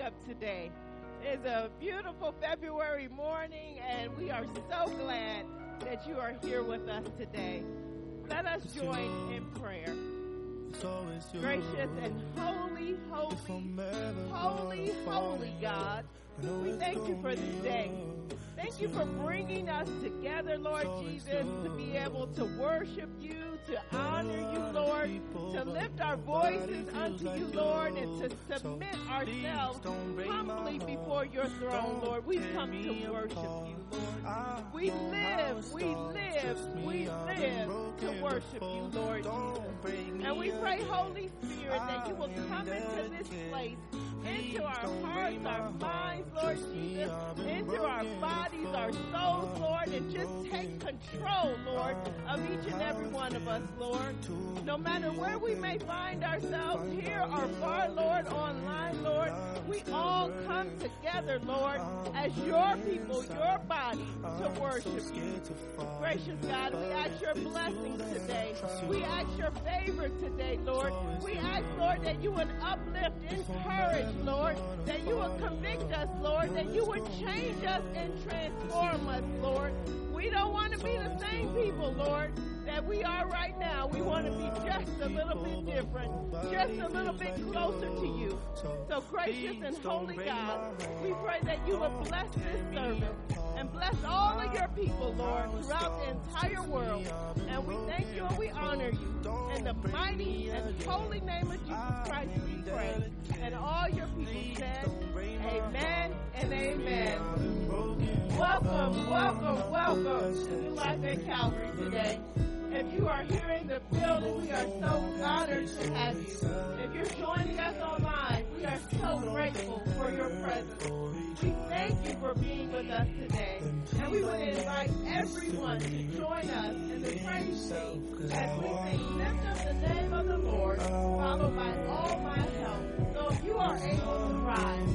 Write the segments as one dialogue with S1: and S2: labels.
S1: up today. It's a beautiful February morning, and we are so glad that you are here with us today. Let us join in prayer. Gracious and holy, holy, holy, holy God, we thank you for this day. Thank you for bringing us together, Lord Jesus, to be able to worship you to honor you, Lord, to lift our voices unto you, Lord, and to submit ourselves humbly before your throne, Lord. We come to worship you, Lord. We live, we live, we live to worship you, Lord Jesus. And we pray, Holy Spirit, that you will come into this place into our hearts, our minds, Lord Jesus, into our bodies, our souls, Lord, and just take control, Lord, of each and every one of us, Lord. No matter where we may find ourselves, here or far, Lord, online, Lord, we all come together, Lord, as your people, your body, to worship you. Gracious God, we ask your blessing today. We ask your favor today, Lord. We ask, Lord, that you would uplift, encourage, Lord, that you would convict us, Lord, that you would change us and transform us, Lord. We don't want to be the same people, Lord, that we are right now. We want to be just a little bit different, just a little bit closer to you. So, gracious and holy God, we pray that you would bless this service and bless all of your people, Lord, throughout the entire world. And we thank you and we honor you. In the mighty and holy name of Jesus Christ, we pray. And all your people said, Amen and amen. Welcome, welcome, welcome to New Life at Calvary today. If you are here in the building, we are so honored to have you. If you're joining us online, we are so grateful for your presence. We thank you for being with us today. And we would invite everyone to join us in the praise team as we sing Lift Up the Name of the Lord, followed by All My Help. So if you are able to rise,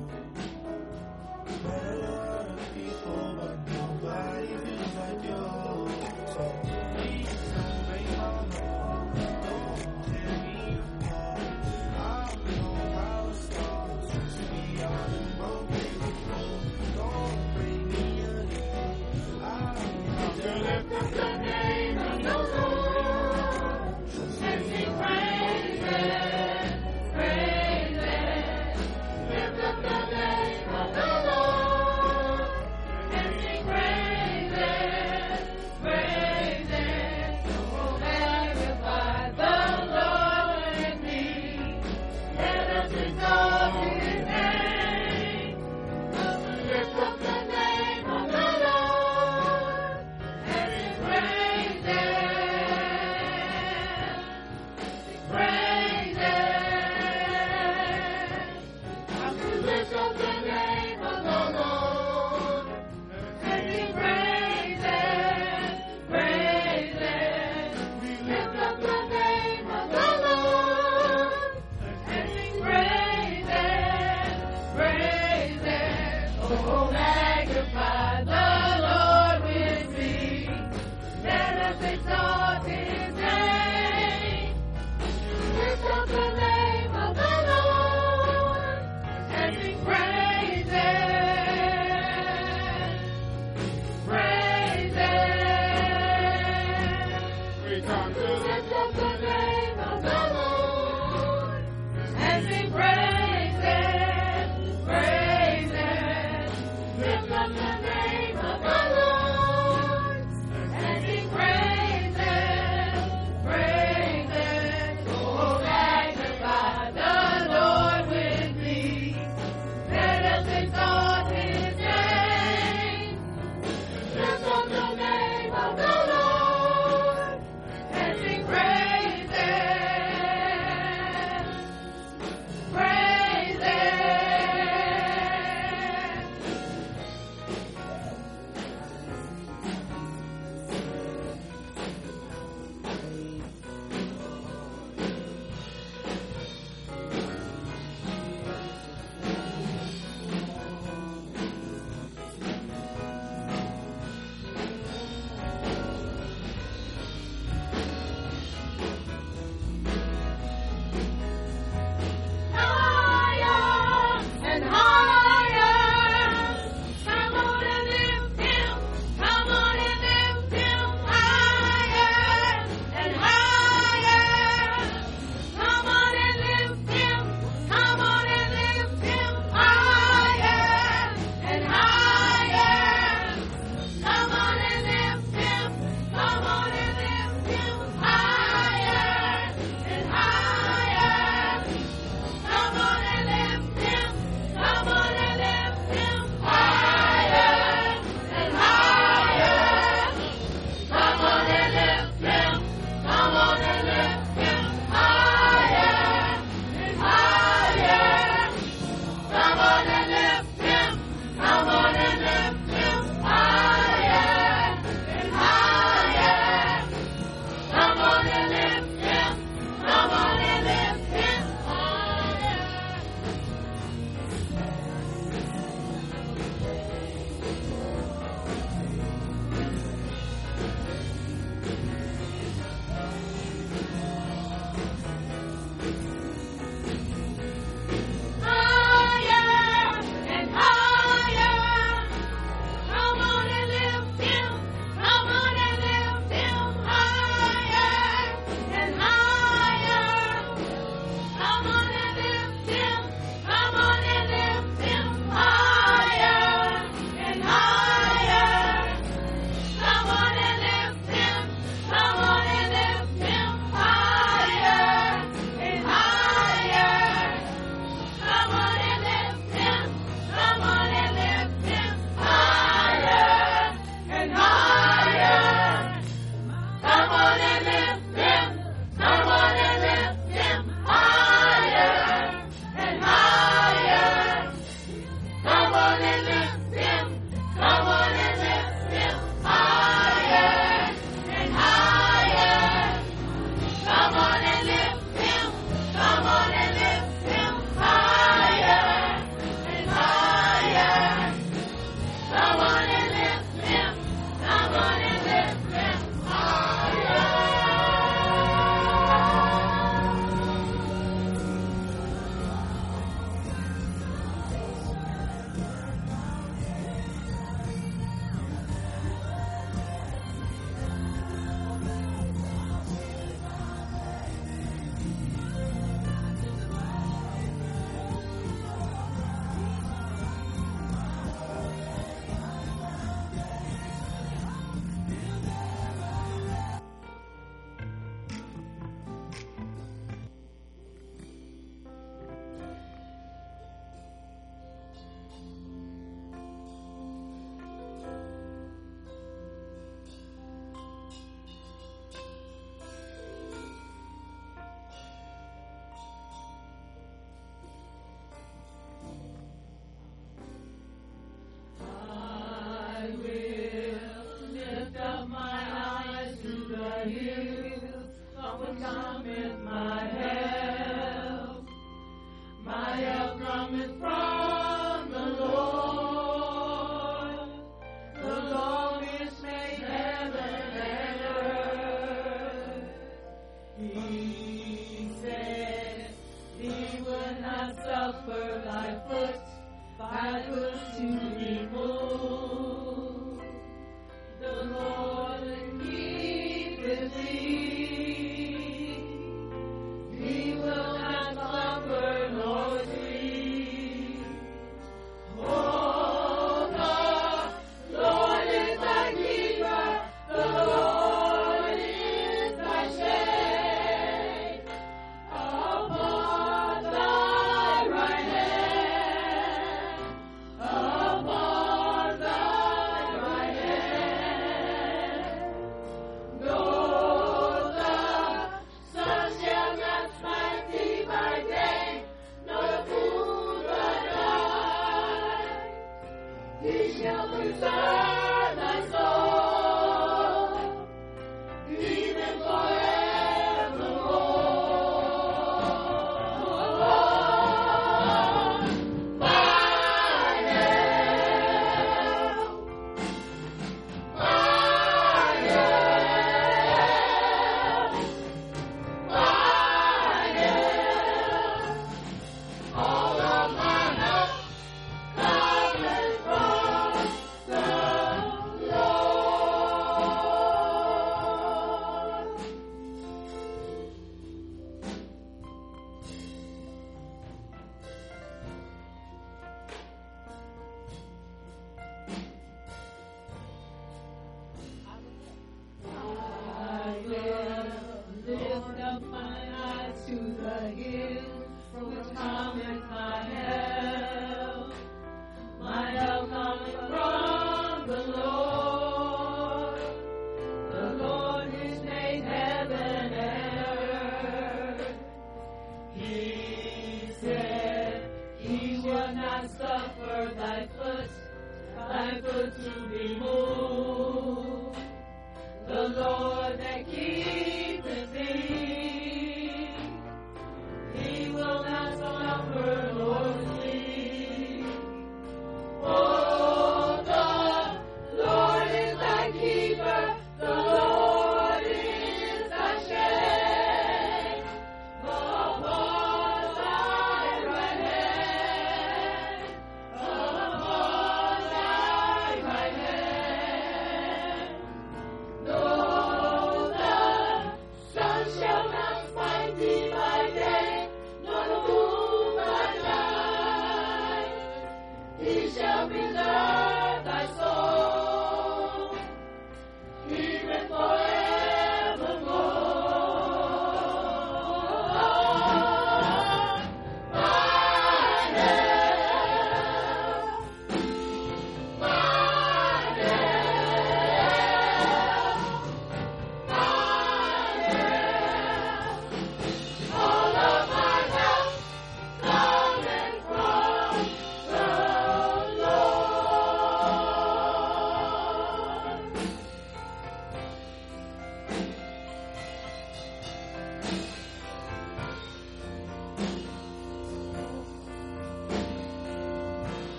S2: Met a lot of people, but nobody feels like you.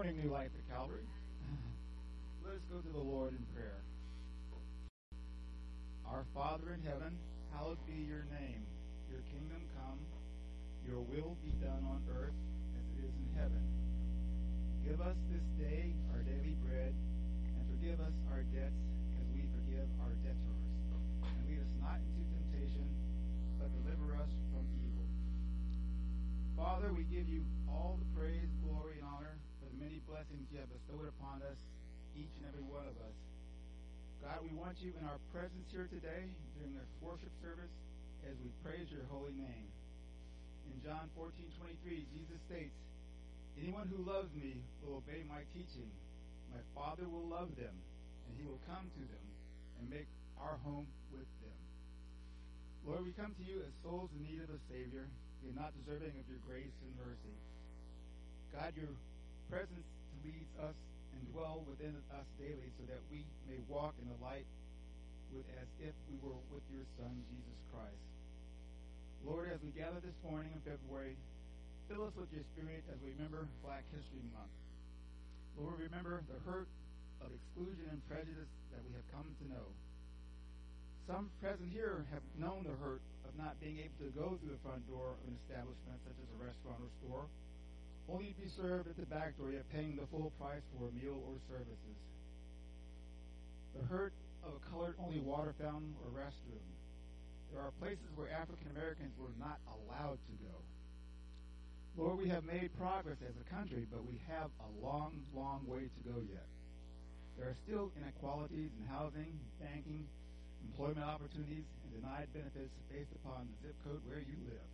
S3: Morning, New Life at Calvary. Let us go to the Lord in prayer. Our Father in heaven, hallowed be your name. Your kingdom come, your will be done on earth as it is in heaven. Give us this day our daily bread, and forgive us our debts as we forgive our debtors. And lead us not into temptation, but deliver us from evil. Father, we give you all the praise, blessings you have bestowed upon us, each and every one of us. God, we want you in our presence here today during this worship service as we praise your holy name. In John 14, 23, Jesus states, Anyone who loves me will obey my teaching. My Father will love them, and he will come to them and make our home with them. Lord, we come to you as souls in need of a Savior, yet not deserving of your grace and mercy. God, your presence leads us and dwell within us daily so that we may walk in the light with, as if we were with your Son, Jesus Christ. Lord, as we gather this morning in February, fill us with your spirit as we remember Black History Month. Lord, remember the hurt of exclusion and prejudice that we have come to know. Some present here have known the hurt of not being able to go through the front door of an establishment such as a restaurant or store only be served at the back door, yet paying the full price for a meal or services. The hurt of a colored only water fountain or restroom. There are places where African Americans were not allowed to go. Lord, we have made progress as a country, but we have a long, long way to go yet. There are still inequalities in housing, banking, employment opportunities, and denied benefits based upon the zip code where you live.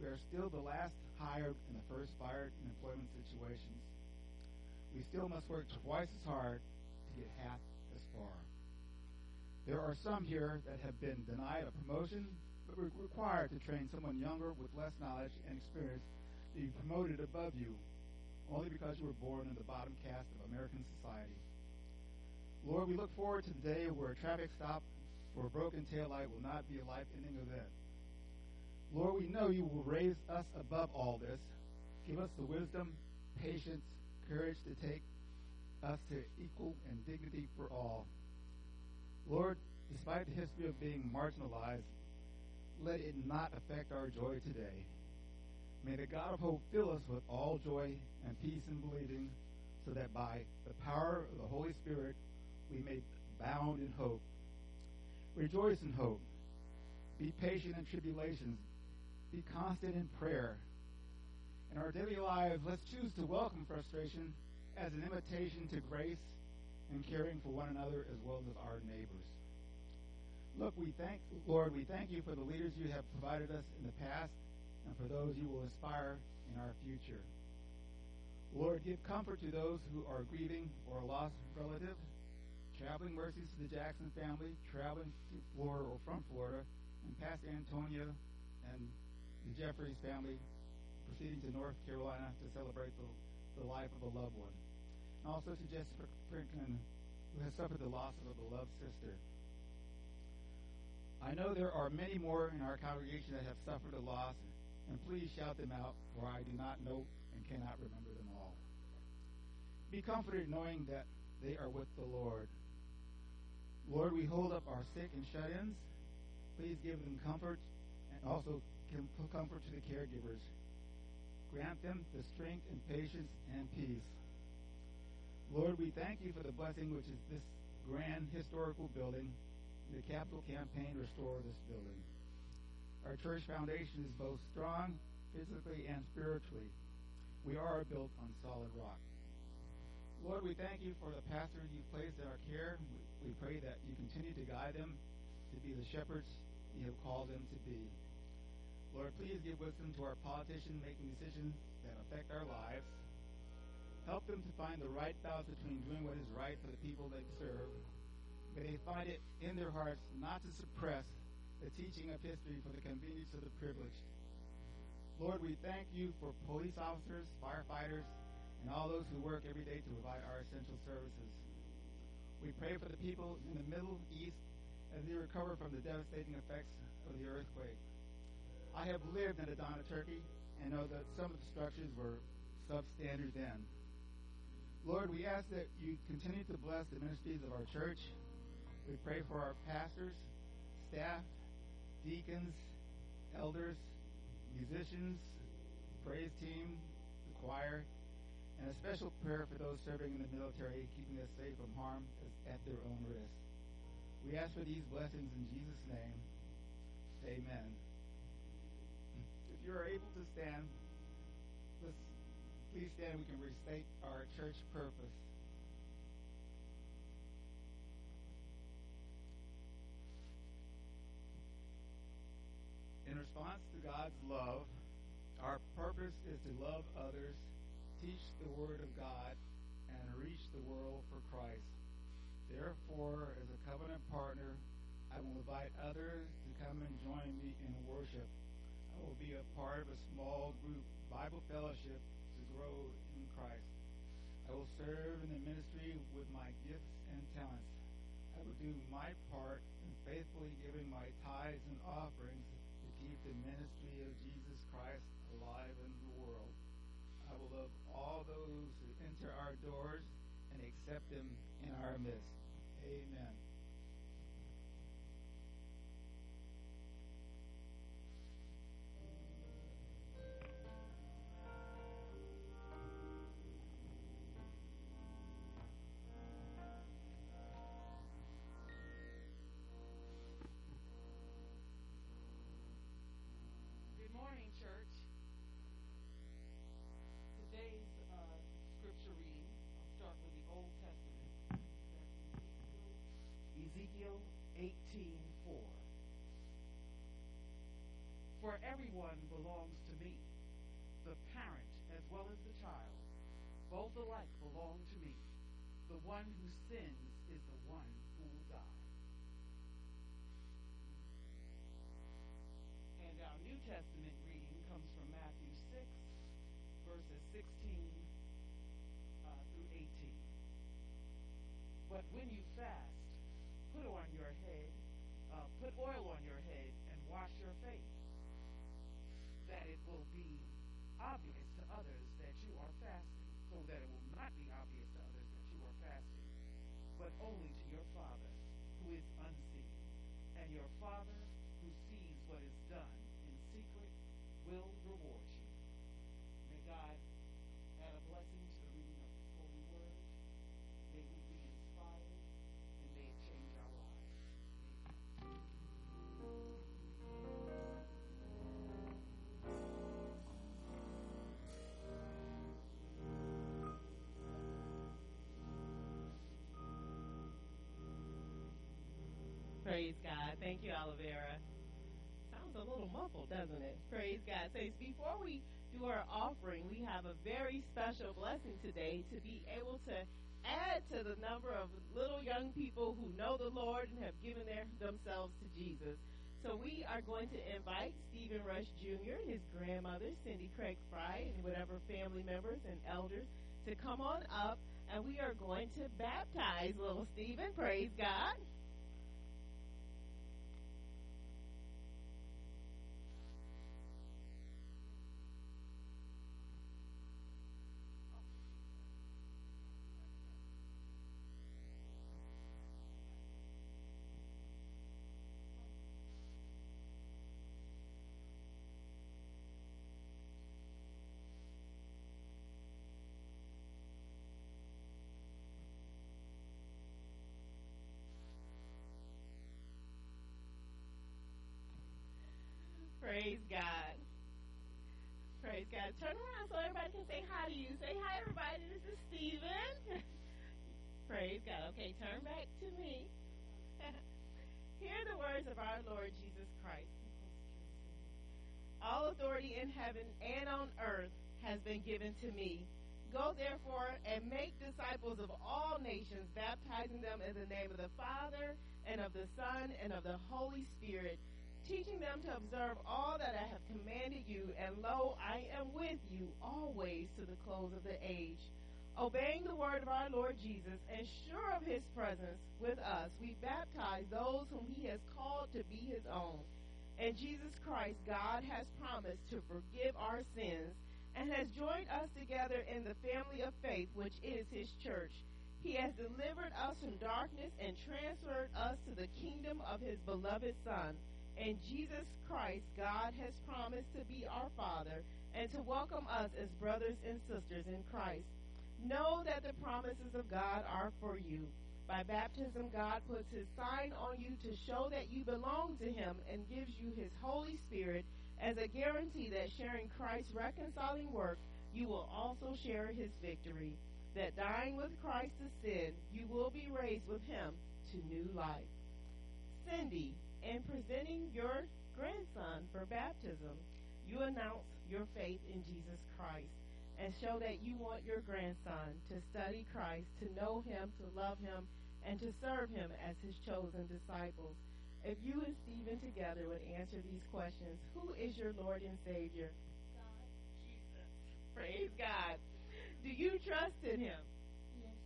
S3: We are still the last hired and the first fired in employment situations. We still must work twice as hard to get half as far. There are some here that have been denied a promotion, but are required to train someone younger with less knowledge and experience to be promoted above you, only because you were born in the bottom caste of American society. Lord, we look forward to the day where a traffic stop for a broken taillight will not be a life-ending event. Lord, we know you will raise us above all this. Give us the wisdom, patience, courage to take us to equal and dignity for all. Lord, despite the history of being marginalized, let it not affect our joy today. May the God of hope fill us with all joy and peace in believing, so that by the power of the Holy Spirit we may bound in hope. Rejoice in hope. Be patient in tribulations be constant in prayer. In our daily lives, let's choose to welcome frustration as an invitation to grace and caring for one another as well as our neighbors. Look, we thank, Lord, we thank you for the leaders you have provided us in the past and for those you will inspire in our future. Lord, give comfort to those who are grieving or a lost relative, traveling mercies to the Jackson family, traveling to Florida or from Florida, and past Antonia and the Jeffries family proceeding to North Carolina to celebrate the, the life of a loved one. And also to Jessica Franklin, who has suffered the loss of a beloved sister. I know there are many more in our congregation that have suffered a loss, and please shout them out, for I do not know and cannot remember them all. Be comforted knowing that they are with the Lord. Lord, we hold up our sick and shut ins. Please give them comfort and also comfort to the caregivers. Grant them the strength and patience and peace. Lord, we thank you for the blessing which is this grand historical building, the capital campaign restore this building. Our church foundation is both strong physically and spiritually. We are built on solid rock. Lord, we thank you for the pastors you've placed in our care. We pray that you continue to guide them to be the shepherds you have called them to be. Lord, please give wisdom to our politicians making decisions that affect our lives. Help them to find the right balance between doing what is right for the people they serve. May they find it in their hearts not to suppress the teaching of history for the convenience of the privileged. Lord, we thank you for police officers, firefighters, and all those who work every day to provide our essential services. We pray for the people in the Middle East as they recover from the devastating effects of the earthquake. I have lived in Adana, Turkey, and know that some of the structures were substandard then. Lord, we ask that you continue to bless the ministries of our church. We pray for our pastors, staff, deacons, elders, musicians, praise team, the choir, and a special prayer for those serving in the military, keeping us safe from harm at their own risk. We ask for these blessings in Jesus' name. Amen. You are able to stand, let's please stand. We can restate our church purpose. In response to God's love, our purpose is to love others, teach the Word of God, and reach the world for Christ. Therefore, as a covenant partner, I will invite others to come and join me in worship. I will be a part of a small group Bible fellowship to grow in Christ. I will serve in the ministry with my gifts and talents. I will do my part in faithfully giving my tithes and offerings to keep the ministry of Jesus Christ alive in the world. I will love all those who enter our doors and accept them in our midst. Amen.
S4: Everyone belongs to me, the parent as well as the child. Both alike belong to me. The one who sins is the one who will die. And our New Testament reading comes from Matthew 6, verses 16 uh, through 18. But when you fast, put on your head, uh, put oil on your head, and wash your face, that it will be obvious to others that you are fasting, so that it will not be obvious to others that you are fasting, but only to your Father who is unseen. And your Father who sees what is done in secret will
S5: Praise God. Thank you, Olivera. Sounds a little muffled, doesn't it? Praise God. Saints, before we do our offering, we have a very special blessing today to be able to add to the number of little young people who know the Lord and have given their, themselves to Jesus. So we are going to invite Stephen Rush Jr., his grandmother, Cindy Craig Fry, and whatever family members and elders to come on up, and we are going to baptize little Stephen. Praise God. Praise God. Praise God. Turn around so everybody can say hi to you. Say hi, everybody. This is Stephen. Praise God. Okay, turn back to me. Hear the words of our Lord Jesus Christ. All authority in heaven and on earth has been given to me. Go therefore and make disciples of all nations, baptizing them in the name of the Father and of the Son and of the Holy Spirit teaching them to observe all that I have commanded you, and lo, I am with you always to the close of the age. Obeying the word of our Lord Jesus and sure of his presence with us, we baptize those whom he has called to be his own. And Jesus Christ, God has promised to forgive our sins, and has joined us together in the family of faith, which is his church. He has delivered us from darkness and transferred us to the kingdom of his beloved Son. In Jesus Christ, God has promised to be our Father and to welcome us as brothers and sisters in Christ. Know that the promises of God are for you. By baptism, God puts his sign on you to show that you belong to him and gives you his Holy Spirit as a guarantee that sharing Christ's reconciling work, you will also share his victory. That dying with Christ to sin, you will be raised with him to new life. Cindy, in presenting your grandson for baptism, you announce your faith in Jesus Christ and show that you want your grandson to study Christ, to know him, to love him, and to serve him as his chosen disciples. If you and Stephen together would answer these questions, who is your Lord and Savior?
S6: God.
S5: Jesus. Praise God. Do you trust in him?
S6: Yes.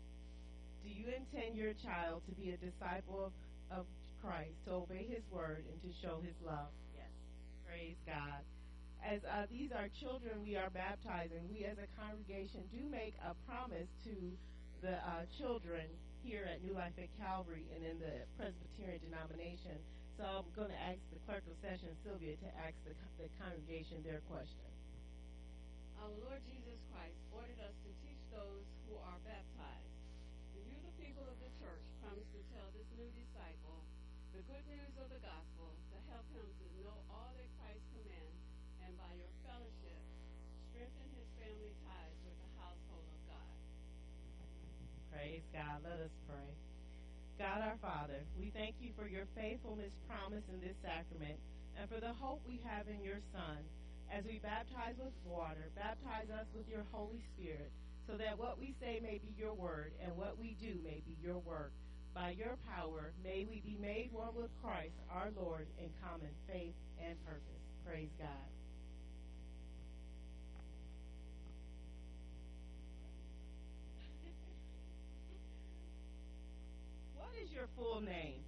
S5: Do you intend your child to be a disciple of, of Christ, to obey his word, and to show his love? Yes. Praise God. As uh, these are children we are baptizing, we as a congregation do make a promise to the uh, children here at New Life at Calvary and in the Presbyterian denomination. So I'm going to ask the clerk of session, Sylvia, to ask the, the congregation their question.
S7: Our Lord Jesus Christ ordered us to teach those who are baptized. And you, the people of the church, promise to tell this new disciple the good news of the gospel to help him to know all that Christ commands, and by your fellowship, strengthen his family ties with the household of God.
S5: Praise God. Let us pray. God our Father, we thank you for your faithfulness promised in this sacrament and for the hope we have in your Son. As we baptize with water, baptize us with your Holy Spirit so that what we say may be your word and what we do may be your work. By your power, may we be made one with Christ, our Lord, in common faith and purpose. Praise God. what is your full name?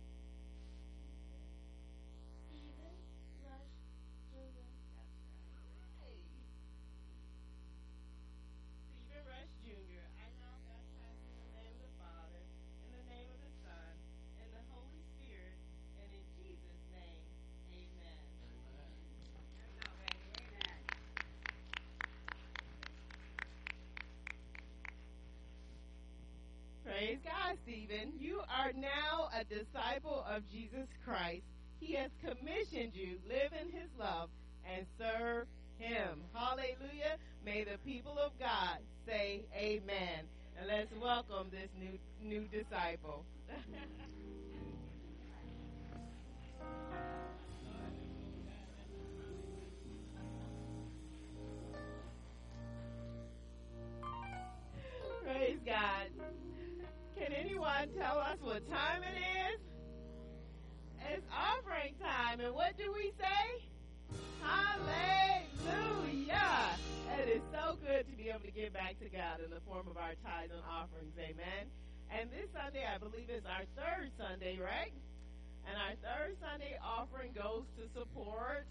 S5: Praise God, Stephen. You are now a disciple of Jesus Christ. He has commissioned you, live in his love, and serve him. Hallelujah. May the people of God say amen. And let's welcome this new new disciple. Tell us what time it is? It's offering time. And what do we say? Hallelujah. It is so good to be able to give back to God in the form of our tithes and offerings. Amen. And this Sunday, I believe, is our third Sunday, right? And our third Sunday offering goes to support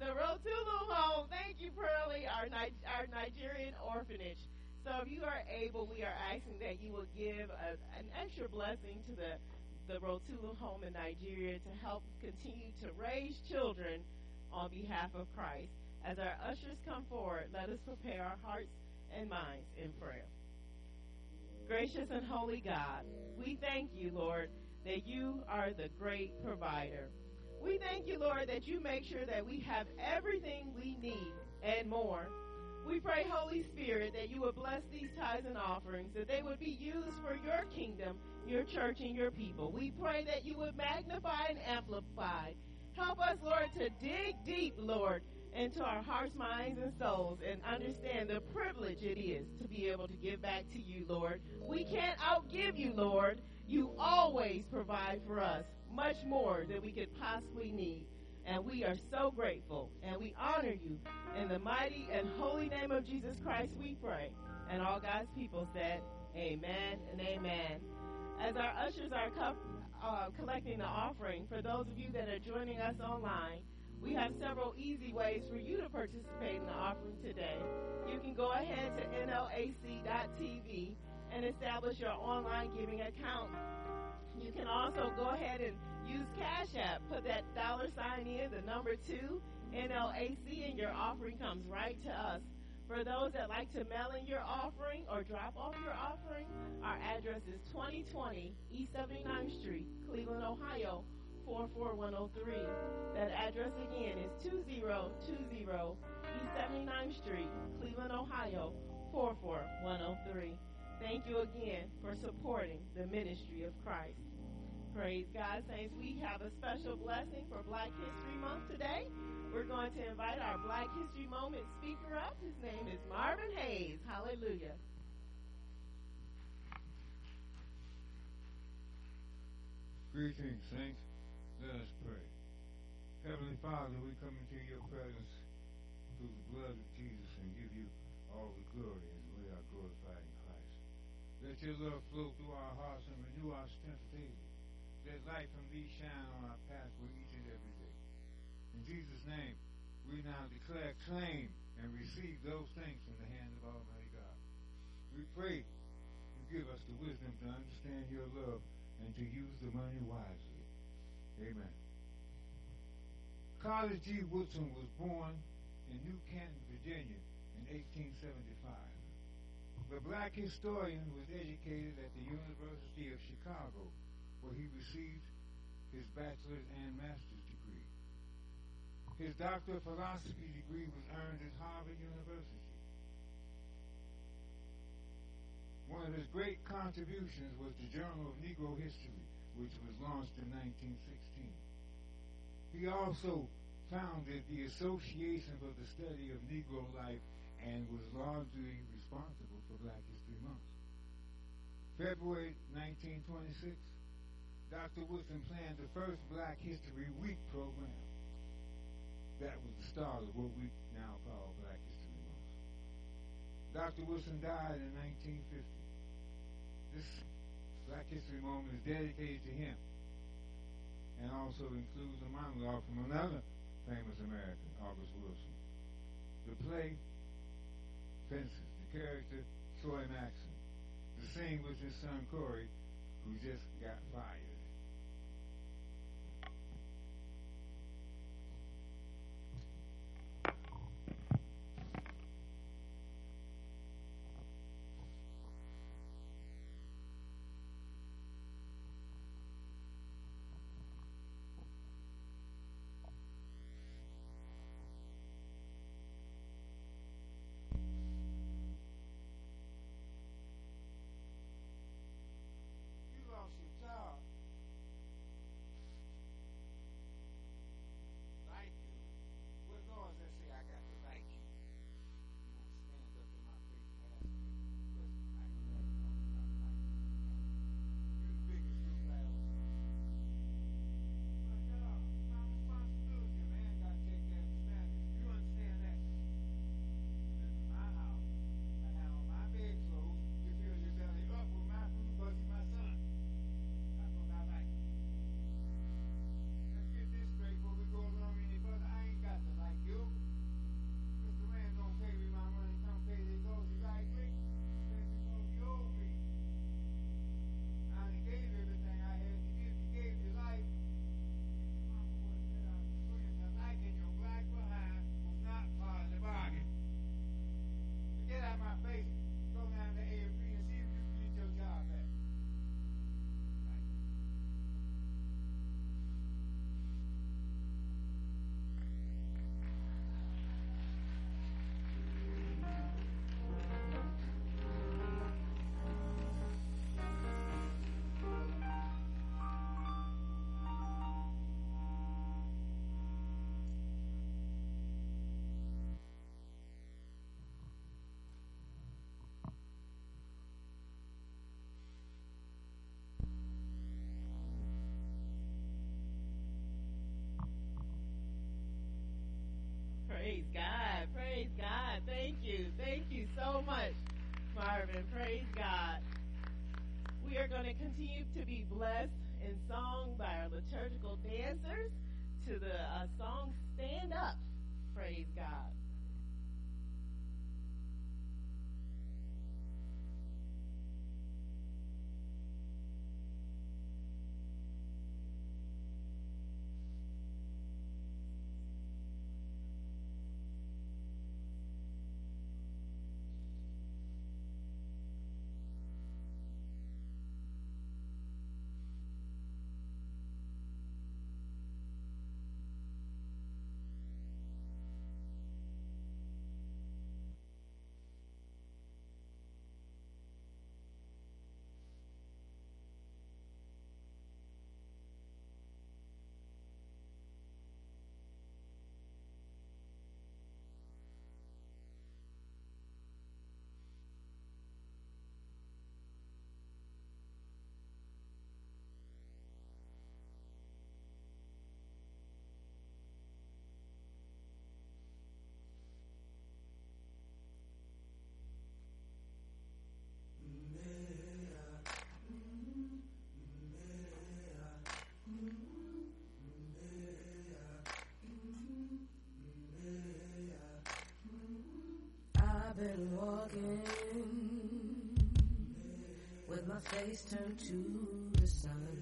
S5: the Rotulu Home. Thank you, Pearlie, our, Ni- our Nigerian orphanage. So if you are able, we are asking that you will give a, an extra blessing to the the Rotulu Home in Nigeria to help continue to raise children on behalf of Christ. As our ushers come forward, let us prepare our hearts and minds in prayer. Gracious and holy God, we thank you, Lord, that you are the great provider. We thank you, Lord, that you make sure that we have everything we need and more. We pray, Holy Spirit, that you would bless these tithes and offerings, that they would be used for your kingdom, your church, and your people. We pray that you would magnify and amplify. Help us, Lord, to dig deep, Lord, into our hearts, minds, and souls and understand the privilege it is to be able to give back to you, Lord. We can't outgive you, Lord. You always provide for us much more than we could possibly need. And we are so grateful and we honor you. In the mighty and holy name of Jesus Christ, we pray. And all God's people said, Amen and amen. As our ushers are co- uh, collecting the offering, for those of you that are joining us online, We have several easy ways for you to participate in the offering today. You can go ahead to NLAC.tv and establish your online giving account. You can also go ahead and use Cash App. Put that dollar sign in, the number two, NLAC, and your offering comes right to us. For those that like to mail in your offering or drop off your offering, our address is 2020 East 79th Street, Cleveland, Ohio 44103. That address again is 2020 East 79th Street, Cleveland, Ohio 44103. Thank you again for supporting the ministry of Christ. Praise God, Saints. We have a special blessing for Black History Month today. We're going to invite our Black History Moment speaker up. His name is Marvin Hayes. Hallelujah.
S8: Greetings, Saints. Let us pray. Heavenly Father, we come into your presence through the blood of Jesus and give you all the glory as we are glorifying in Christ. Let your love flow through our hearts and renew our strength daily. Let light from thee shine on our path, pathway each and every day. In Jesus' name, we now declare claim and receive those things from the hand of Almighty God. We pray you give us the wisdom to understand your love and to use the money wisely. Amen. Carter G. Woodson was born in New Canton, Virginia in 1875. The black historian was educated at the University of Chicago, where he received his bachelor's and master's degree. His doctor of philosophy degree was earned at Harvard University. One of his great contributions was the Journal of Negro History, which was launched in 1916. He also founded the Association for the Study of Negro Life and was largely responsible for Black History Month. February 1926, Dr. Woodson planned the first Black History Week program. That was the start of what we now call Black History Month. Dr. Woodson died in 1950. This Black History Moment is dedicated to him and also includes a monologue from another famous American, August Wilson. The play Fences, the character Troy Maxson. The scene was his son Cory, who just got fired.
S5: Praise God. Praise God. Thank you. Thank you so much, Marvin. Praise God. We are going to continue to be blessed in song by our liturgical dancers. to the uh, song Stand Up. Praise God.
S2: Face turned to the sun.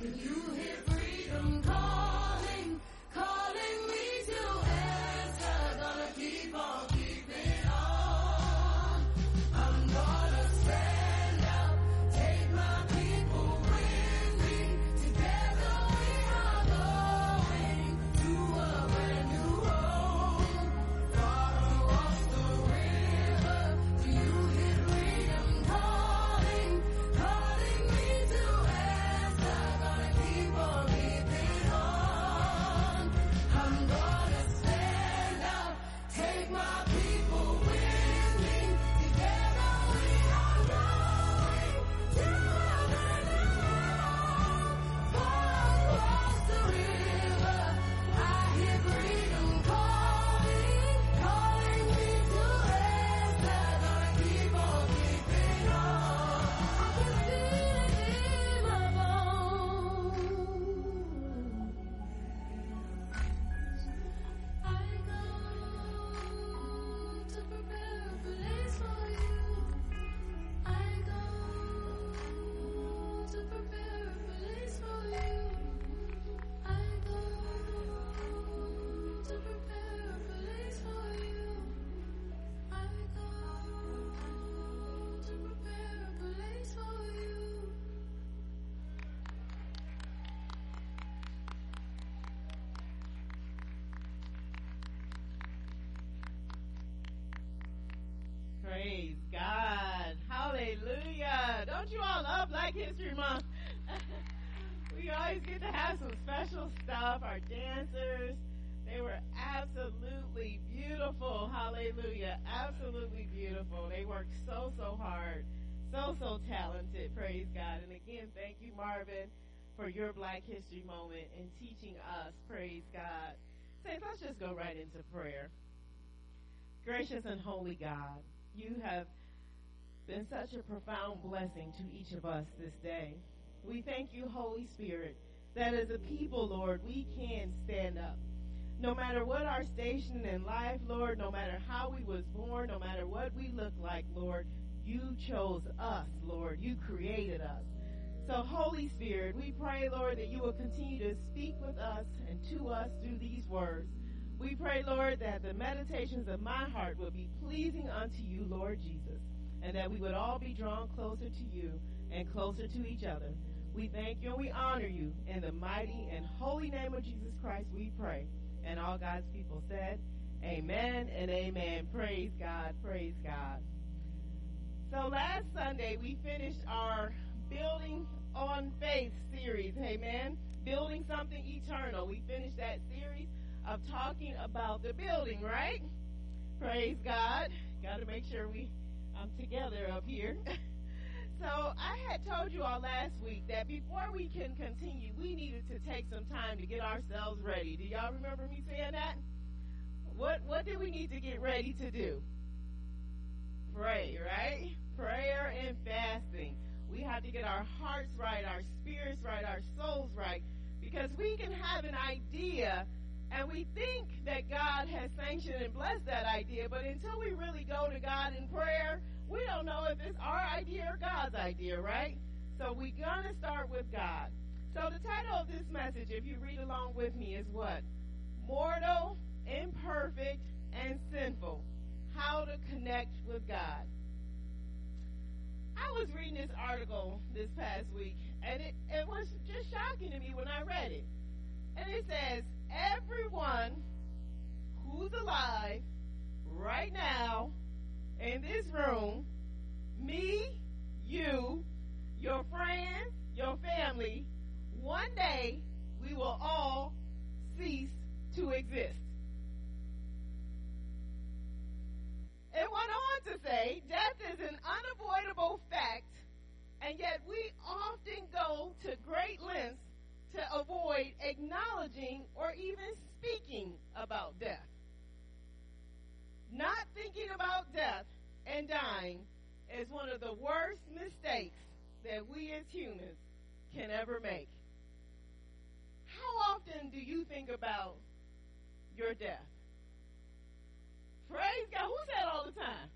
S2: Thank you.
S5: Black History Month? we always get to have some special stuff. Our dancers, they were absolutely beautiful. Hallelujah. Absolutely beautiful. They worked so, so hard. So, so talented. Praise God. And again, thank you, Marvin, for your Black History moment and teaching us. Praise God. Saints, let's just go right into prayer. Gracious and holy God, you have been such a profound blessing to each of us this day. We thank you, Holy Spirit, that as a people, Lord, we can stand up. No matter what our station in life, Lord, no matter how we was born, no matter what we look like, Lord, you chose us, Lord. You created us. So, Holy Spirit, we pray, Lord, that you will continue to speak with us and to us through these words. We pray, Lord, that the meditations of my heart will be pleasing unto you, Lord Jesus, and that we would all be drawn closer to you and closer to each other. We thank you and we honor you. In the mighty and holy name of Jesus Christ, we pray. And all God's people said, Amen and amen. Praise God, praise God. So last Sunday, we finished our Building on Faith series. Amen. Building something eternal. We finished that series of talking about the building, right? Praise God. Got to make sure we Together up here. so I had told you all last week that before we can continue, we needed to take some time to get ourselves ready. Do y'all remember me saying that? What what did we need to get ready to do? Pray, right? Prayer and fasting. We have to get our hearts right, our spirits right, our souls right, because we can have an idea and we think that God has sanctioned and blessed that idea, but until we really go to God in prayer, we don't know if it's our idea or God's idea, right? So we're going to start with God. So the title of this message, if you read along with me, is what? Mortal, imperfect, and sinful. How to connect with God. I was reading this article this past week, and it, it was just shocking to me when I read it. And it says, everyone who's alive right now in this room, me, you, your friends, your family, one day we will all cease to exist. It went on to say death is an unavoidable fact, and yet we often go to great lengths to avoid acknowledging or even speaking about death. Not thinking about death and dying is one of the worst mistakes that we as humans can ever make. How often do you think about your death? Praise God. Who said all the time?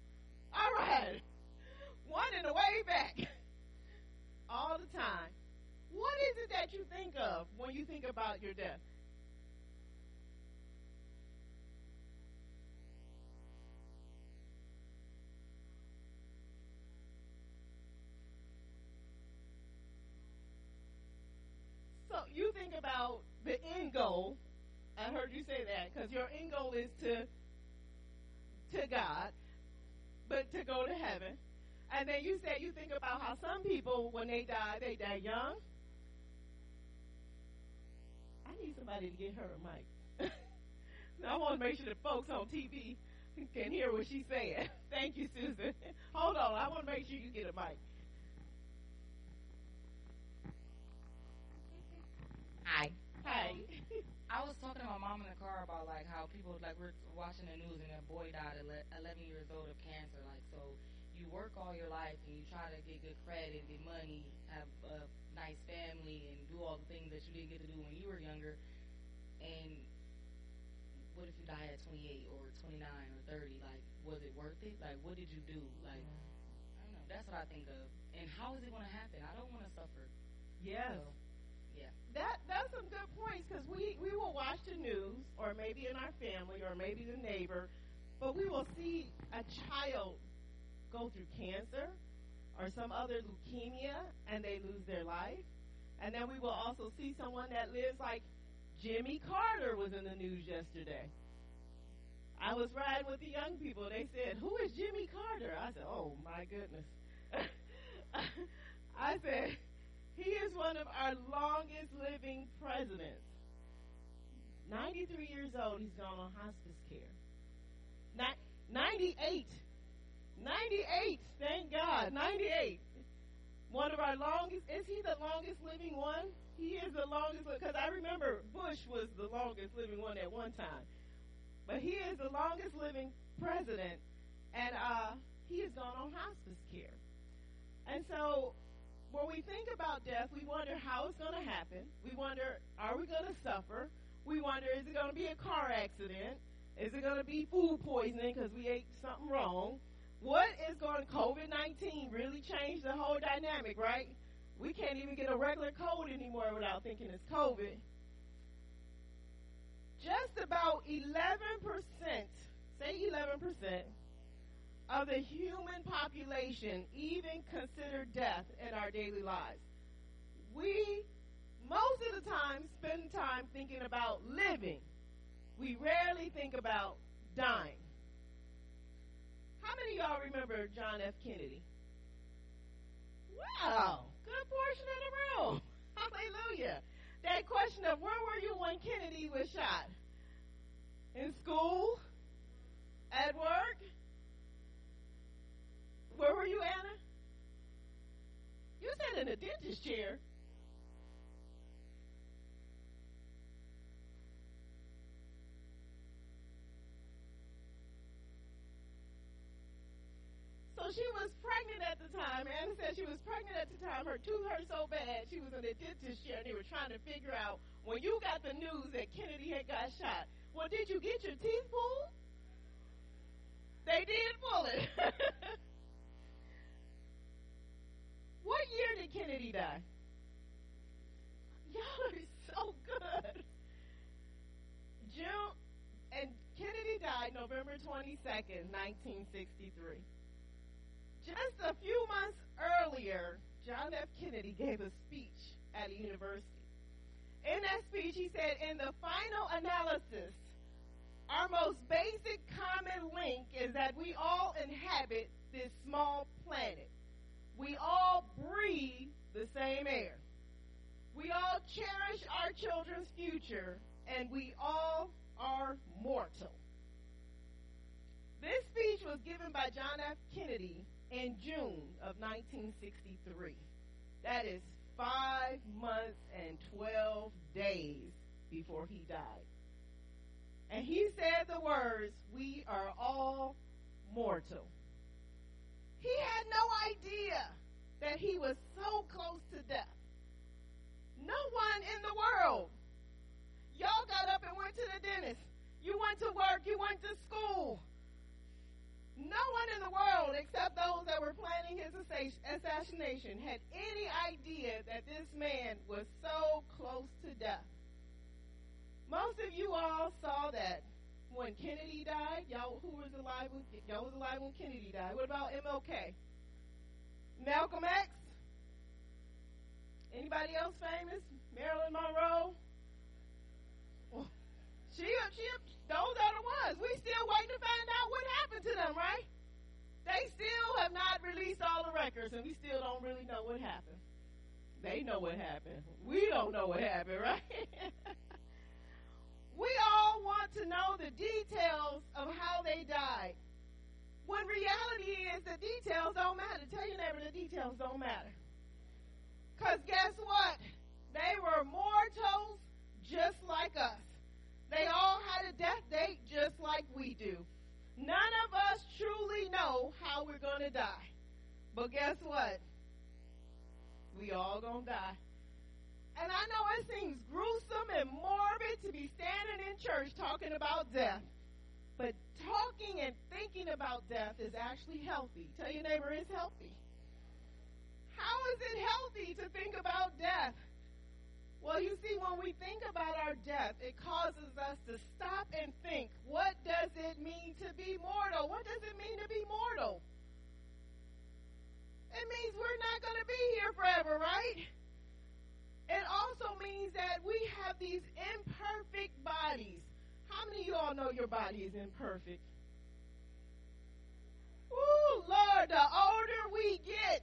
S5: All right. One in the way back. all the time. What is it that you think of when you think about your death? So you think about the end goal. I heard you say that because your end goal is to to God, but to go to heaven. And then you said you think about how some people, when they die, they die young. I need somebody to get her a mic. I want to make sure the folks on TV can hear what she's saying. Thank you, Susan. Hold on. I want to make sure you get a mic.
S9: Hi.
S5: Hi.
S9: Um, I was talking to my mom in the car about like how people like we're watching the news and their boy died at 11 years old of cancer. Like so, you work all your life and you try to get good credit, get money, have a nice family, and do all the things that you didn't get to do when you were younger. And what if you die at 28 or 29 or 30? Like was it worth it? Like, what did you do? Like, I don't know. That's what I think of. And how is it going to happen? I don't want to suffer.
S5: Yes.
S9: So, yeah.
S5: That that's some good points because we we will watch the news or maybe in our family or maybe the neighbor, but we will see a child go through cancer or some other leukemia and they lose their life, and then we will also see someone that lives like Jimmy Carter was in the news yesterday. I was riding with the young people. They said, "Who is Jimmy Carter?" I said, "Oh my goodness." I said, "He is one of our longest living presidents. 93 years old. He's gone on hospice care. Ni- 98. 98. Thank God. 98. One of our longest. Is he the longest living one? He is the longest because I remember Bush was the longest living one at one time. But he is the longest living president, and uh, he has gone on hospice care. And so when we think about death, we wonder how it's going to happen. We wonder, are we going to suffer? We wonder, is it going to be a car accident? Is it going to be food poisoning because we ate something wrong? What is going COVID 19 really change the whole dynamic, right? We can't even get a regular cold anymore without thinking it's COVID just about 11%, say 11%, of the human population even consider death in our daily lives. We, most of the time, spend time thinking about living. We rarely think about dying. How many of y'all remember John F. Kennedy? Wow, good portion of the room. Hallelujah that question of where were you when Kennedy was shot? In school? At work? Where were you, Anna? You said in a dentist chair. She was pregnant at the time. Anna said she was pregnant at the time. Her tooth hurt so bad she was in a dentist chair and they were trying to figure out when you got the news that Kennedy had got shot. Well, did you get your teeth pulled? They did pull it. what year did Kennedy die? Y'all are so good. June and Kennedy died November 22nd, 1963. Just a few months earlier, John F. Kennedy gave a speech at a university. In that speech, he said, In the final analysis, our most basic common link is that we all inhabit this small planet. We all breathe the same air. We all cherish our children's future, and we all are mortal. This speech was given by John F. Kennedy in June of 1963. That is five months and 12 days before he died. And he said the words, We are all mortal. He had no idea that he was so close to death. No one in the world. Y'all got up and went to the dentist. You went to work. You went to school. No one in the world, except those that were planning his assassination, had any idea that this man was so close to death. Most of you all saw that when Kennedy died. Y'all who was alive when y'all was alive when Kennedy died. What about MLK? Malcolm X? Anybody else famous? Marilyn Monroe? She, up, she, those are the ones. We still waiting to find out what happened to them, right? They still have not released all the records, and we still don't really know what happened. They know what happened. We don't know what happened, right? we all want to know the details of how they died. When reality is the details don't matter. Tell your neighbor the details don't matter. Because guess what? They were mortals just like us. They all had a death date just like we do. None of us truly know how we're going to die. But guess what? We all going to die. And I know it seems gruesome and morbid to be standing in church talking about death. But talking and thinking about death is actually healthy. Tell your neighbor it's healthy. How is it healthy to think about death? Well, you see, when we think about our death, it causes us to stop and think, what does it mean to be mortal? What does it mean to be mortal? It means we're not going to be here forever, right? It also means that we have these imperfect bodies. How many of you all know your body is imperfect? Ooh, Lord, the older we get,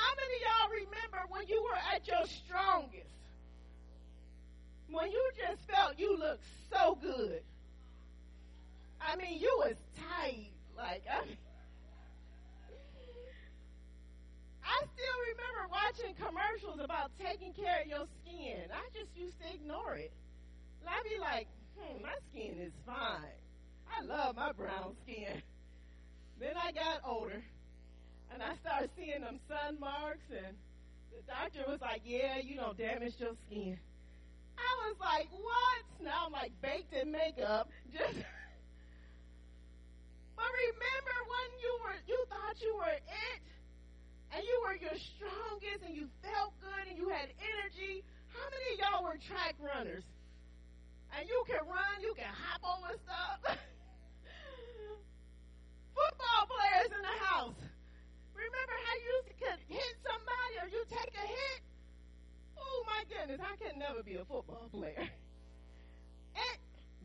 S5: how many y'all remember when you were at your strongest? When you just felt you looked so good. I mean, you was tight. Like, I I still remember watching commercials about taking care of your skin. I just used to ignore it. I'd be like, hmm, my skin is fine. I love my brown skin. Then I got older and I started seeing them sun marks, and the doctor was like, "Yeah, you don't damage your skin." I was like, "What?" Now I'm like baked in makeup, just. but remember when you were, you thought you were it, and you were your strongest, and you felt good, and you had energy. How many of y'all were track runners? And you can run, you can hop over stuff. Football players in the house. Remember how you could hit somebody or you take a hit? Oh my goodness, I could never be a football player. At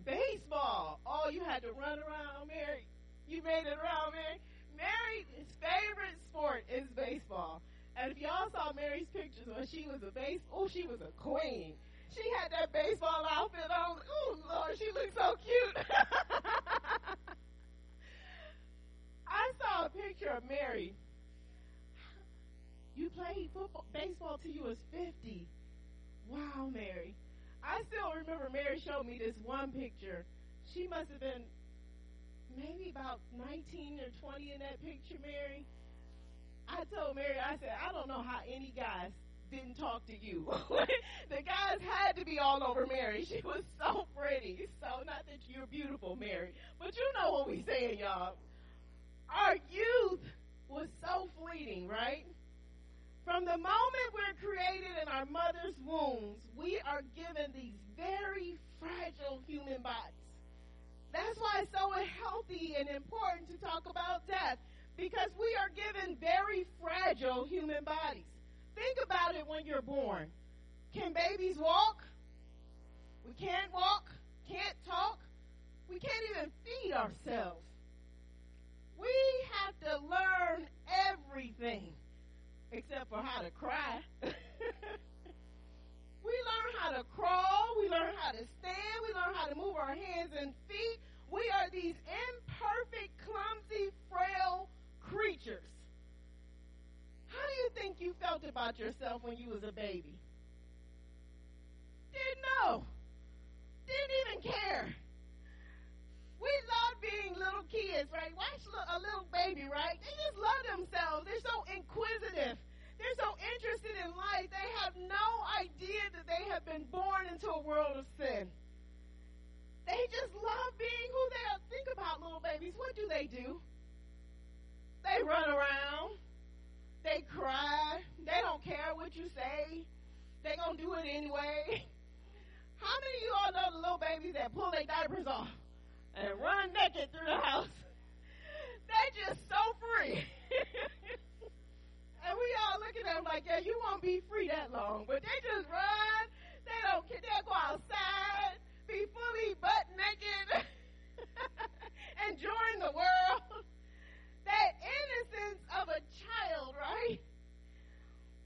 S5: baseball. Oh, you had to run around, Mary. You made it around, Mary. Mary's favorite sport is baseball. And if y'all saw Mary's pictures when she was a base, oh, she was a queen. She had that baseball outfit on. Oh Lord, she looked so cute. I saw a picture of Mary you played football, baseball till you was 50. Wow, Mary. I still remember Mary showed me this one picture. She must have been maybe about 19 or 20 in that picture, Mary. I told Mary, I said, I don't know how any guys didn't talk to you. the guys had to be all over Mary. She was so pretty. So, not that you're beautiful, Mary, but you know what we saying, y'all. Our youth was so fleeting, right? From the moment we're created in our mother's wombs, we are given these very fragile human bodies. That's why it's so healthy and important to talk about death because we are given very fragile human bodies. Think about it when you're born. Can babies walk? We can't walk, can't talk, we can't even feed ourselves. We have to learn everything except for how to cry. we learn how to crawl, we learn how to stand, we learn how to move our hands and feet. We are these imperfect, clumsy, frail creatures. How do you think you felt about yourself when you was a baby? Didn't know. Didn't even care. We love being little kids, right? Watch a little baby, right? They just love themselves. They're so inquisitive. They're so interested in life. They have no idea that they have been born into a world of sin. They just love being who they are. Think about little babies. What do they do? They run around. They cry. They don't care what you say. They're going to do it anyway. How many of you all know the little babies that pull their diapers off? and run naked through the house. They're just so free. and we all look at them like, yeah, you won't be free that long. But they just run. They don't care. They go outside, be fully butt naked, and join the world. That innocence of a child, right?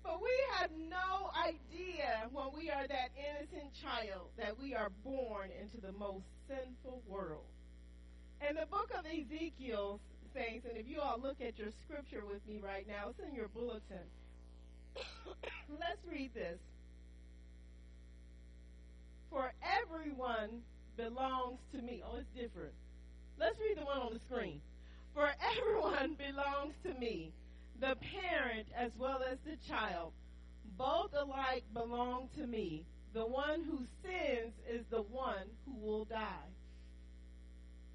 S5: But we have no idea when we are that innocent child that we are born into the most sinful world. And the book of Ezekiel, saints, and if you all look at your scripture with me right now, it's in your bulletin. Let's read this. For everyone belongs to me. Oh, it's different. Let's read the one on the screen. For everyone belongs to me, the parent as well as the child. Both alike belong to me. The one who sins is the one who will will die.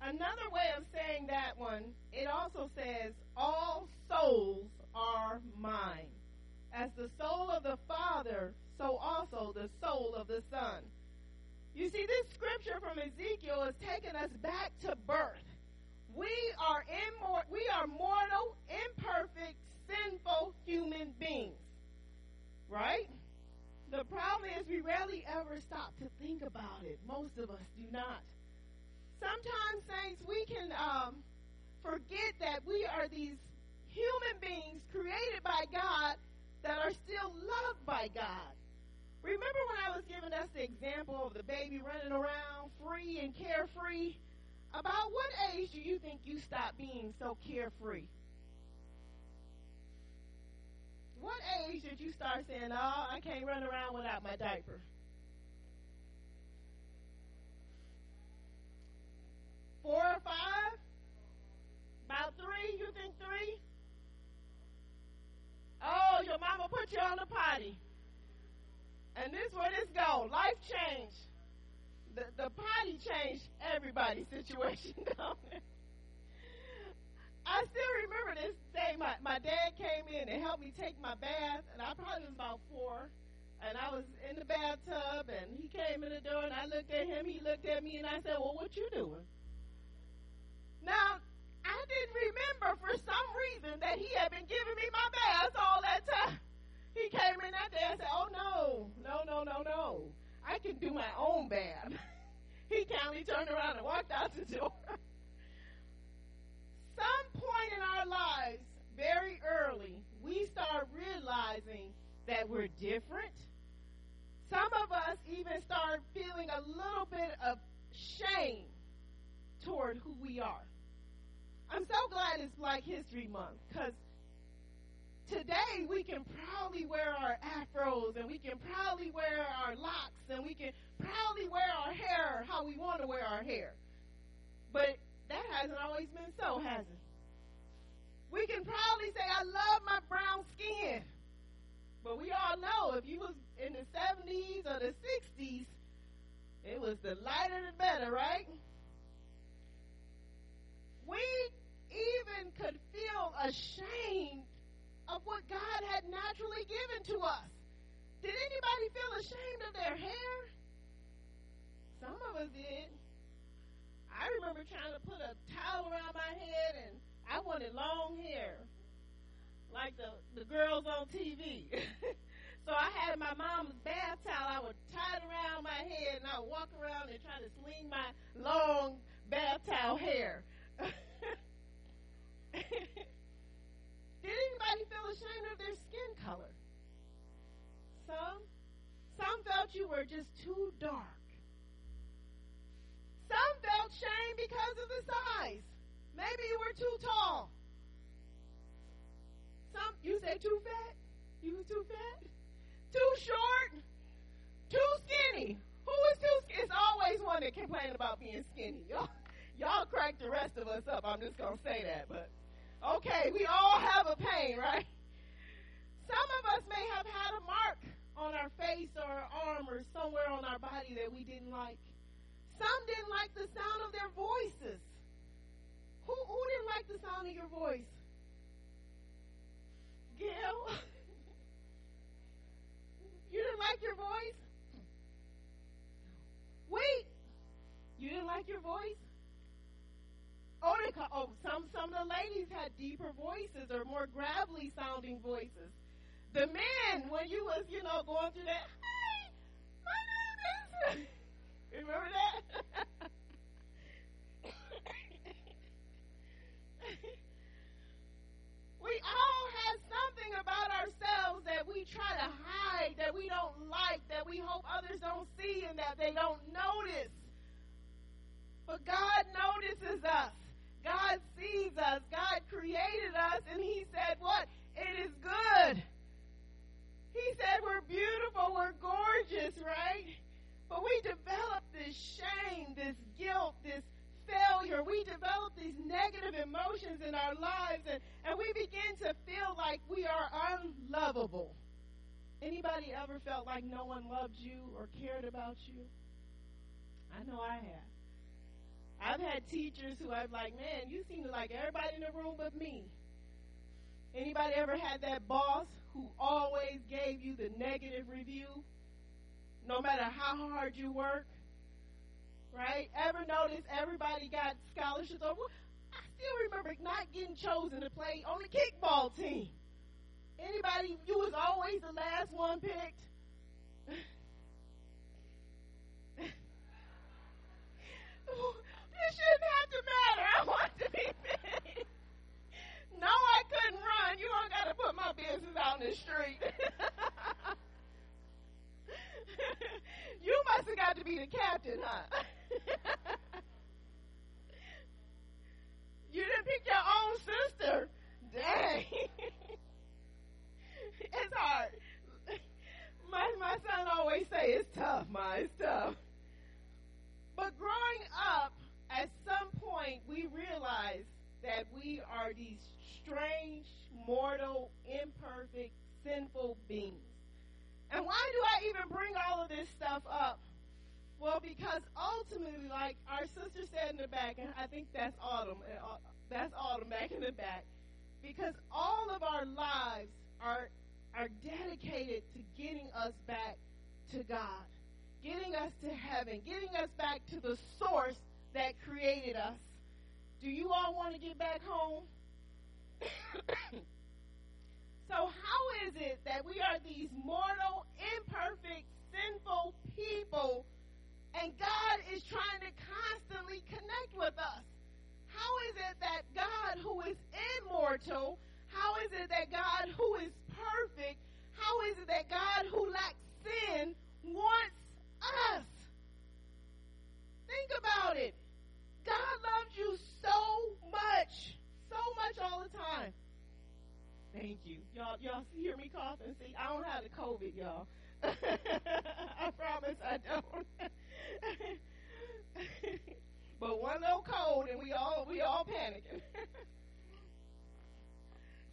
S5: Another way of saying that one, it also says, All souls are mine. As the soul of the Father, so also the soul of the Son. You see, this scripture from Ezekiel is taking us back to birth. We are immor- we are mortal, imperfect, sinful human beings. Right? The problem is we rarely ever stop to think about it. Most of us do not. Sometimes, saints, we can um, forget that we are these human beings created by God that are still loved by God. Remember when I was giving us the example of the baby running around free and carefree? About what age do you think you stop being so carefree? What age did you start saying, oh, I can't run around without my diaper? Four or five? About three? You think three? Oh, your mama put you on the potty. And this where this go. Life change. The the potty changed everybody's situation. I still remember this day. My my dad came in and helped me take my bath, and I probably was about four. And I was in the bathtub, and he came in the door, and I looked at him. He looked at me, and I said, "Well, what you doing?" Now I didn't remember for some reason that he had been giving me my baths all that time. He came in that day and said, Oh, no, no, no, no, no. I can do my own bath. he calmly turned around and walked out the door. Some point in our lives, very early, we start realizing that we're different. Some of us even start feeling a little bit of shame toward who we are. I'm so glad it's Black History Month because today we can proudly wear our afros and we can proudly wear our locks and we can proudly wear our hair how we want to wear our hair. But that hasn't always been so, has it? We can proudly say, I love my brown skin. But we all know if you was in the 70s or the 60s, it was the lighter the better, right? We even could feel ashamed of what God had naturally given to us. Did anybody feel ashamed of their hair? Some of us did. I remember trying to put a towel around my head and I wanted long hair. Like the, the girls on TV. so I had my mom's bath towel. I would tie it around my head and I would walk around and try to sling my long bath towel hair. Did anybody feel ashamed of their skin color? Some? Some felt you were just too dark. Some felt shame because of the size. Maybe you were too tall. Some you say too fat? You was too fat? Too short? Too skinny? Who is too skinny? It's always one that complain about being skinny. Y'all, y'all crack the rest of us up. I'm just gonna say that, but Okay, we all have a pain, right? Some of us may have had a mark on our face or our arm or somewhere on our body that we didn't like. Some didn't like the sound of their voices. Who, who didn't like the sound of your voice? Gail? you didn't like your voice? Wait. You didn't like your voice? Oh, oh, some some of the ladies had deeper voices or more gravelly sounding voices. The men, when you was you know going through that, hey, my name is. Remember that? we all have something about ourselves that we try to hide, that we don't like, that we hope others don't see, and that they don't notice. But God notices us. God sees us. God created us, and He said, What? It is good. He said, We're beautiful, we're gorgeous, right? But we develop this shame, this guilt, this failure. We develop these negative emotions in our lives, and, and we begin to feel like we are unlovable. Anybody ever felt like no one loved you or cared about you? I know I have. I've had teachers who I've like, man, you seem to like everybody in the room but me. Anybody ever had that boss who always gave you the negative review, no matter how hard you work? Right? Ever notice everybody got scholarships? Over? I still remember not getting chosen to play on the kickball team. Anybody, you was always the last one picked. it shouldn't have to matter. I want to be picked. No, I couldn't run. You don't got to put my business out in the street. you must have got to be the captain, huh? you didn't pick your own sister. Dang. it's hard. My my son always say it's tough, ma, it's tough. But growing up, at some point we realize that we are these strange, mortal, imperfect, sinful beings. And why do I even bring all of this stuff up? Well, because ultimately, like our sister said in the back, and I think that's Autumn, uh, that's Autumn back in the back, because all of our lives are are dedicated to getting us back to God, getting us to heaven, getting us back to the source that created us. Do you all want to get back home? so, how is it that we are these mortal, imperfect, sinful people, and God is trying to constantly connect with us? How is it that God, who is immortal, how is it that God, who is perfect, how is it that God, who lacks sin, wants us? Think Thank you. Y'all, y'all hear me coughing? See, I don't have the COVID, y'all. I promise I don't. but one little cold and we all we all panicking.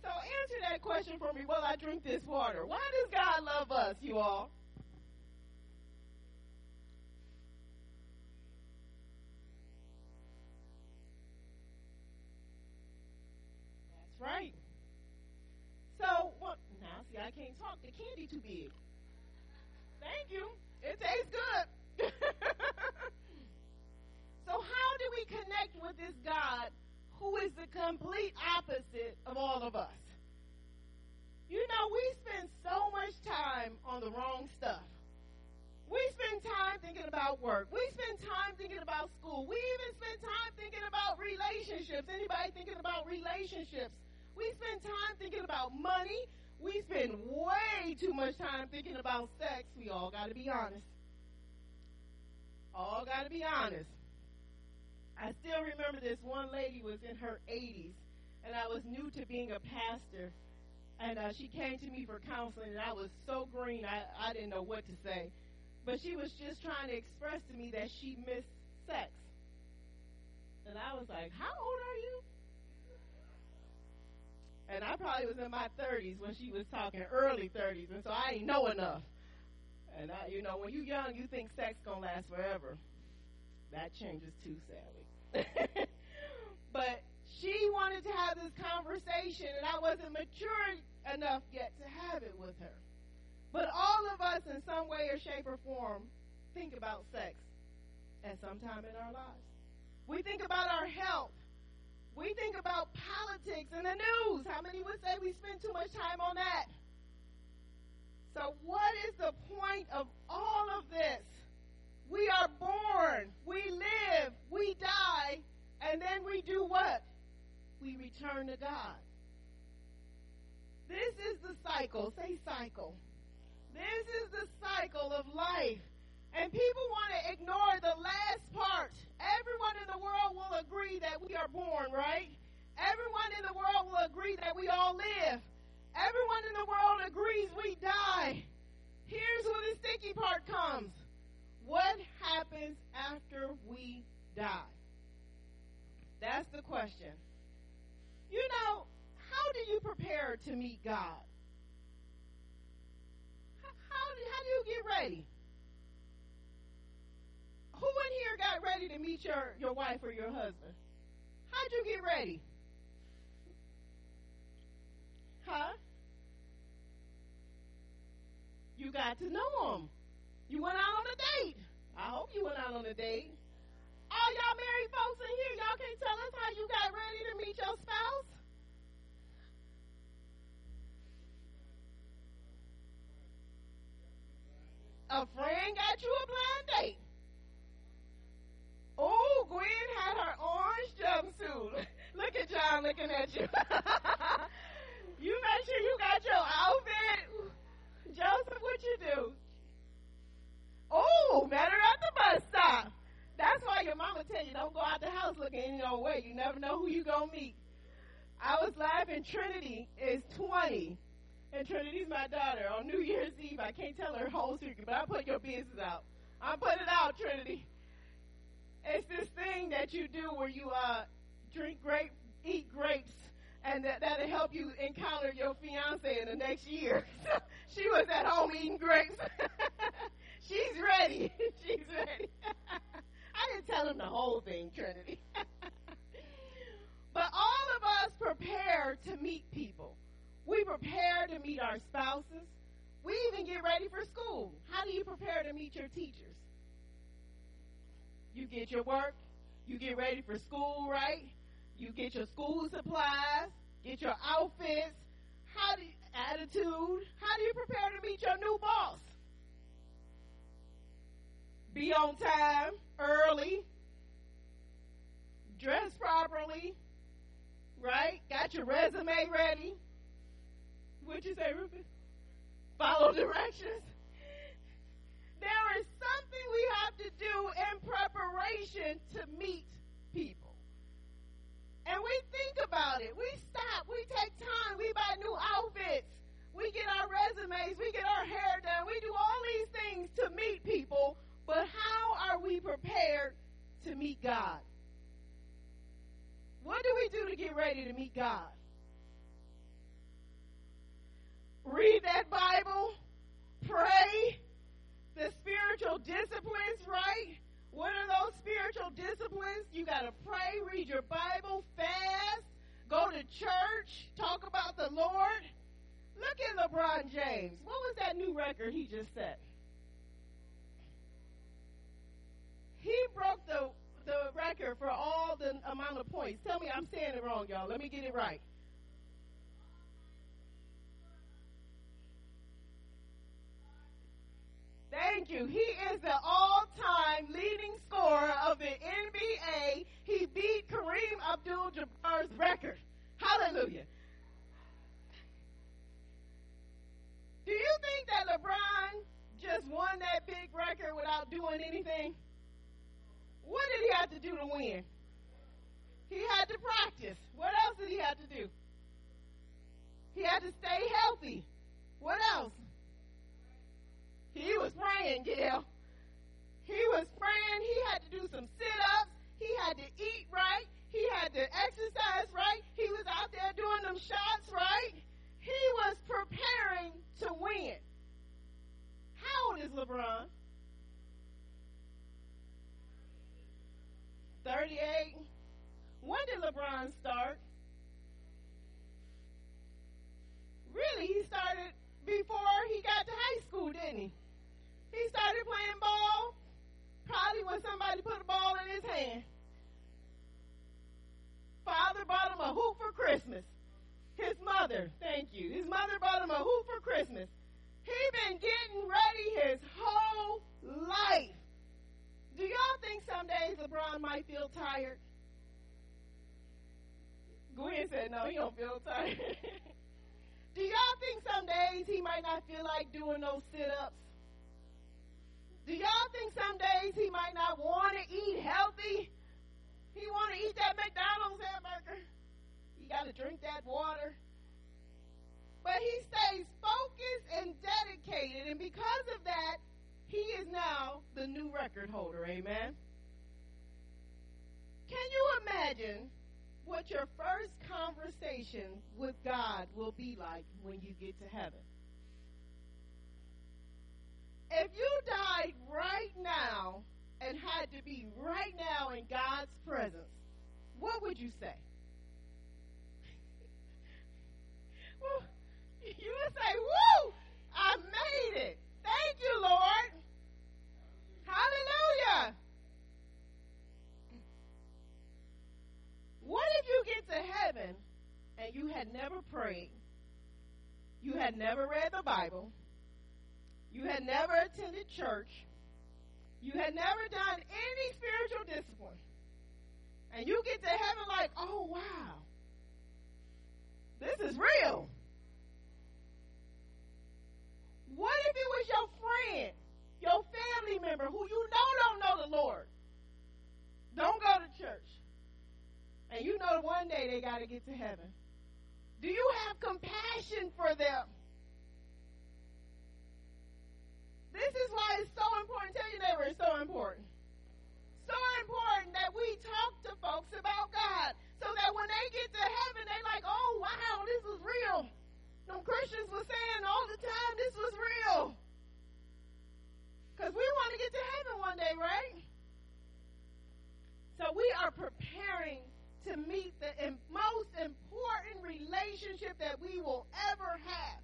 S5: So answer that question for me while I drink this water. Why does God love us, you all? The too big. Thank you. It tastes good. so, how do we connect with this God who is the complete opposite of all of us. You know, we spend so much time on the wrong stuff. We spend time thinking about work. We spend time thinking about school. We even spend time thinking about relationships. Anybody thinking about relationships? We spend time thinking about money. We spend way too much time thinking about sex. We all got to be honest. All got to be honest. I still remember this one lady was in her 80s, and I was new to being a pastor. And uh, she came to me for counseling, and I was so green, I, I didn't know what to say. But she was just trying to express to me that she missed sex. And I was like, How old are you? And I probably was in my 30s when she was talking, early 30s, and so I didn't know enough. And I, you know, when you're young, you think sex gonna last forever. That changes too, sadly. but she wanted to have this conversation, and I wasn't mature enough yet to have it with her. But all of us, in some way or shape or form, think about sex at some time in our lives. We think about our health. We think about politics and the news. How many would say we spend too much time on that? So, what is the point of all of this? We are born, we live, we die, and then we do what? We return to God. This is the cycle. Say cycle. This is the cycle of life. And people want to ignore the last part. Everyone in the world will agree that we are born, right? Everyone in the world will agree that we all live. Everyone in the world agrees we die. Here's where the sticky part comes. What happens after we die? That's the question. You know, how do you prepare to meet God? How, how, how do you get ready? Who in here got ready to meet your, your wife or your husband? How'd you get ready? Huh? You got to know them. You went out on a date. I hope you went out on a date. All y'all married folks in here, y'all can't tell us how you got ready to meet your spouse? A friend got you a blind date. Oh, Gwen had her orange jumpsuit. Look at John looking at you. you make sure you got your outfit. Joseph, what you do? Oh, met her at the bus stop. That's why your mama tell you don't go out the house looking any no way. You never know who you gonna meet. I was laughing. Trinity is 20, and Trinity's my daughter. On New Year's Eve, I can't tell her whole secret, but I put your business out. I'm putting it out, Trinity. It's this thing that you do where you uh drink grape, eat grapes, and that that'll help you encounter your fiance in the next year. she was at home eating grapes. She's ready. She's ready. I didn't tell him the whole thing, Trinity. but all of us prepare to meet people. We prepare to meet our spouses. We even get ready for school. How do you prepare to meet your teachers? You get your work, you get ready for school, right? You get your school supplies, get your outfits, how do you, attitude. How do you prepare to meet your new boss? Be on time, early, dress properly, right? Got your resume ready. What'd you say, Ruben? Follow directions. There is something we have to do in preparation to meet people. And we think about it. We stop. We take time. We buy new outfits. We get our resumes. We get our hair done. We do all these things to meet people. But how are we prepared to meet God? What do we do to get ready to meet God? Read that Bible, pray, the spiritual disciplines, right? What are those spiritual disciplines? You got to pray, read your Bible, fast, go to church, talk about the Lord. Look at LeBron James. What was that new record he just set? He broke the the record for all the amount of points. Tell me I'm saying it wrong, y'all. Let me get it right. Thank you. He is the all-time leading scorer of the NBA. He beat Kareem Abdul-Jabbar's record. Hallelujah. Do you think that LeBron just won that big record without doing anything? What did he have to do to win? He had to practice. What else did he have to do? He had to stay healthy. What else? He was praying, Gail. He was praying. He had to do some sit ups. He had to eat right. He had to exercise right. He was out there doing them shots right. He was preparing to win. How old is LeBron? 38. When did LeBron start? Really, he started before he got to high school, didn't he? He started playing ball probably when somebody put a ball in his hand. Father bought him a hoop for Christmas. His mother, thank you. His mother bought him a hoop for Christmas. He been getting ready his whole life. Do y'all think some days LeBron might feel tired? Gwen said no, he don't feel tired. Do y'all think some days he might not feel like doing those sit-ups? Do y'all think some days he might not want to eat healthy? He want to eat that McDonald's hamburger. He got to drink that water. But he stays focused and dedicated, and because of that, he is now the new record holder. Amen. Can you imagine what your first conversation with God will be like when you get to heaven? If you died right now and had to be right now in God's presence, what would you say? well, you would say, Woo! I made it. Thank you, Lord. Hallelujah. What if you get to heaven and you had never prayed? You had never read the Bible. You had never attended church. You had never done any spiritual discipline. And you get to heaven like, oh, wow. This is real. What if it was your friend, your family member who you know don't know the Lord? Don't go to church. And you know one day they got to get to heaven. Do you have compassion for them? This is so important. Tell your neighbor it's so important. So important that we talk to folks about God so that when they get to heaven, they're like, oh, wow, this is real. Them Christians were saying all the time this was real. Because we want to get to heaven one day, right? So we are preparing to meet the most important relationship that we will ever have.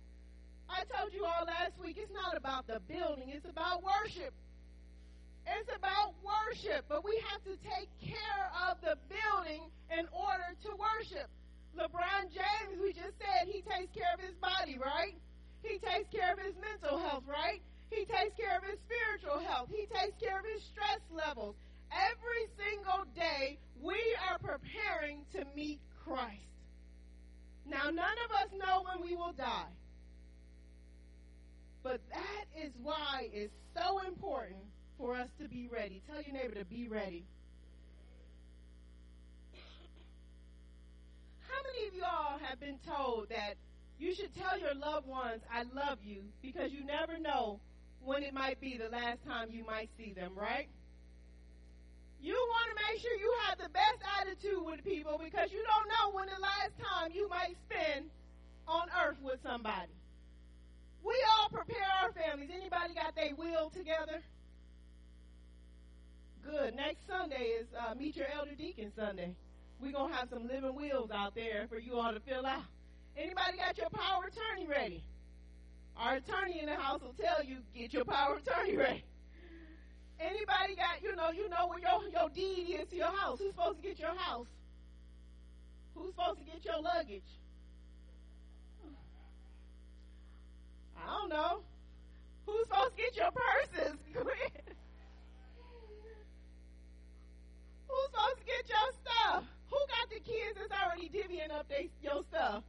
S5: I told you all last week, it's not about the building, it's about worship. It's about worship, but we have to take care of the building in order to worship. LeBron James, we just said, he takes care of his body, right? He takes care of his mental health, right? He takes care of his spiritual health. He takes care of his stress levels. Every single day, we are preparing to meet Christ. Now, none of us know when we will die. But that is why it's so important for us to be ready. Tell your neighbor to be ready. How many of y'all have been told that you should tell your loved ones, I love you, because you never know when it might be the last time you might see them, right? You want to make sure you have the best attitude with people because you don't know when the last time you might spend on earth with somebody. We all prepare our families. Anybody got their will together? Good. Next Sunday is uh, Meet Your Elder Deacon Sunday. We're going to have some living wills out there for you all to fill out. Anybody got your power attorney ready? Our attorney in the house will tell you, get your power attorney ready. Anybody got, you know, you know where your, your deed is to your house. Who's supposed to get your house? Who's supposed to get your luggage? I don't know. Who's supposed to get your purses? Who's supposed to get your stuff? Who got the kids that's already divvying up they, your stuff?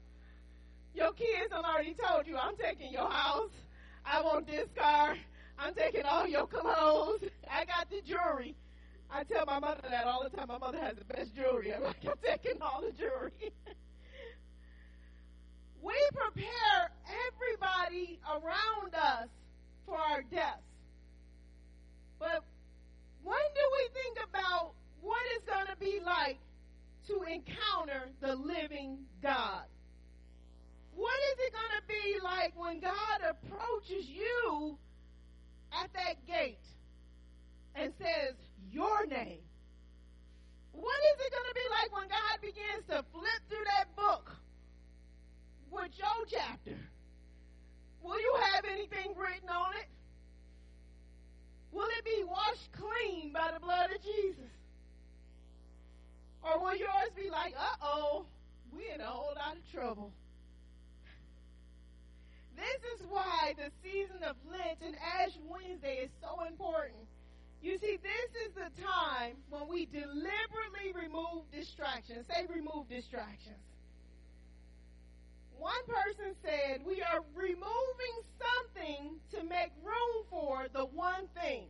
S5: Your kids have already told you, I'm taking your house. I want this car. I'm taking all your clothes. I got the jewelry. I tell my mother that all the time. My mother has the best jewelry. I'm like, I'm taking all the jewelry. We prepare everybody around us for our deaths. But when do we think about what it's going to be like to encounter the living God? What is it going to be like when God approaches you at that gate and says, Your name? What is it going to be like when God begins to flip through that book with your chapter? Will you have anything written on it? Will it be washed clean by the blood of Jesus? Or will yours be like, uh oh, we're in a whole lot of trouble? This is why the season of Lent and Ash Wednesday is so important. You see, this is the time when we deliberately remove distractions. Say, remove distractions. One person said, We are removing something to make room for the one thing.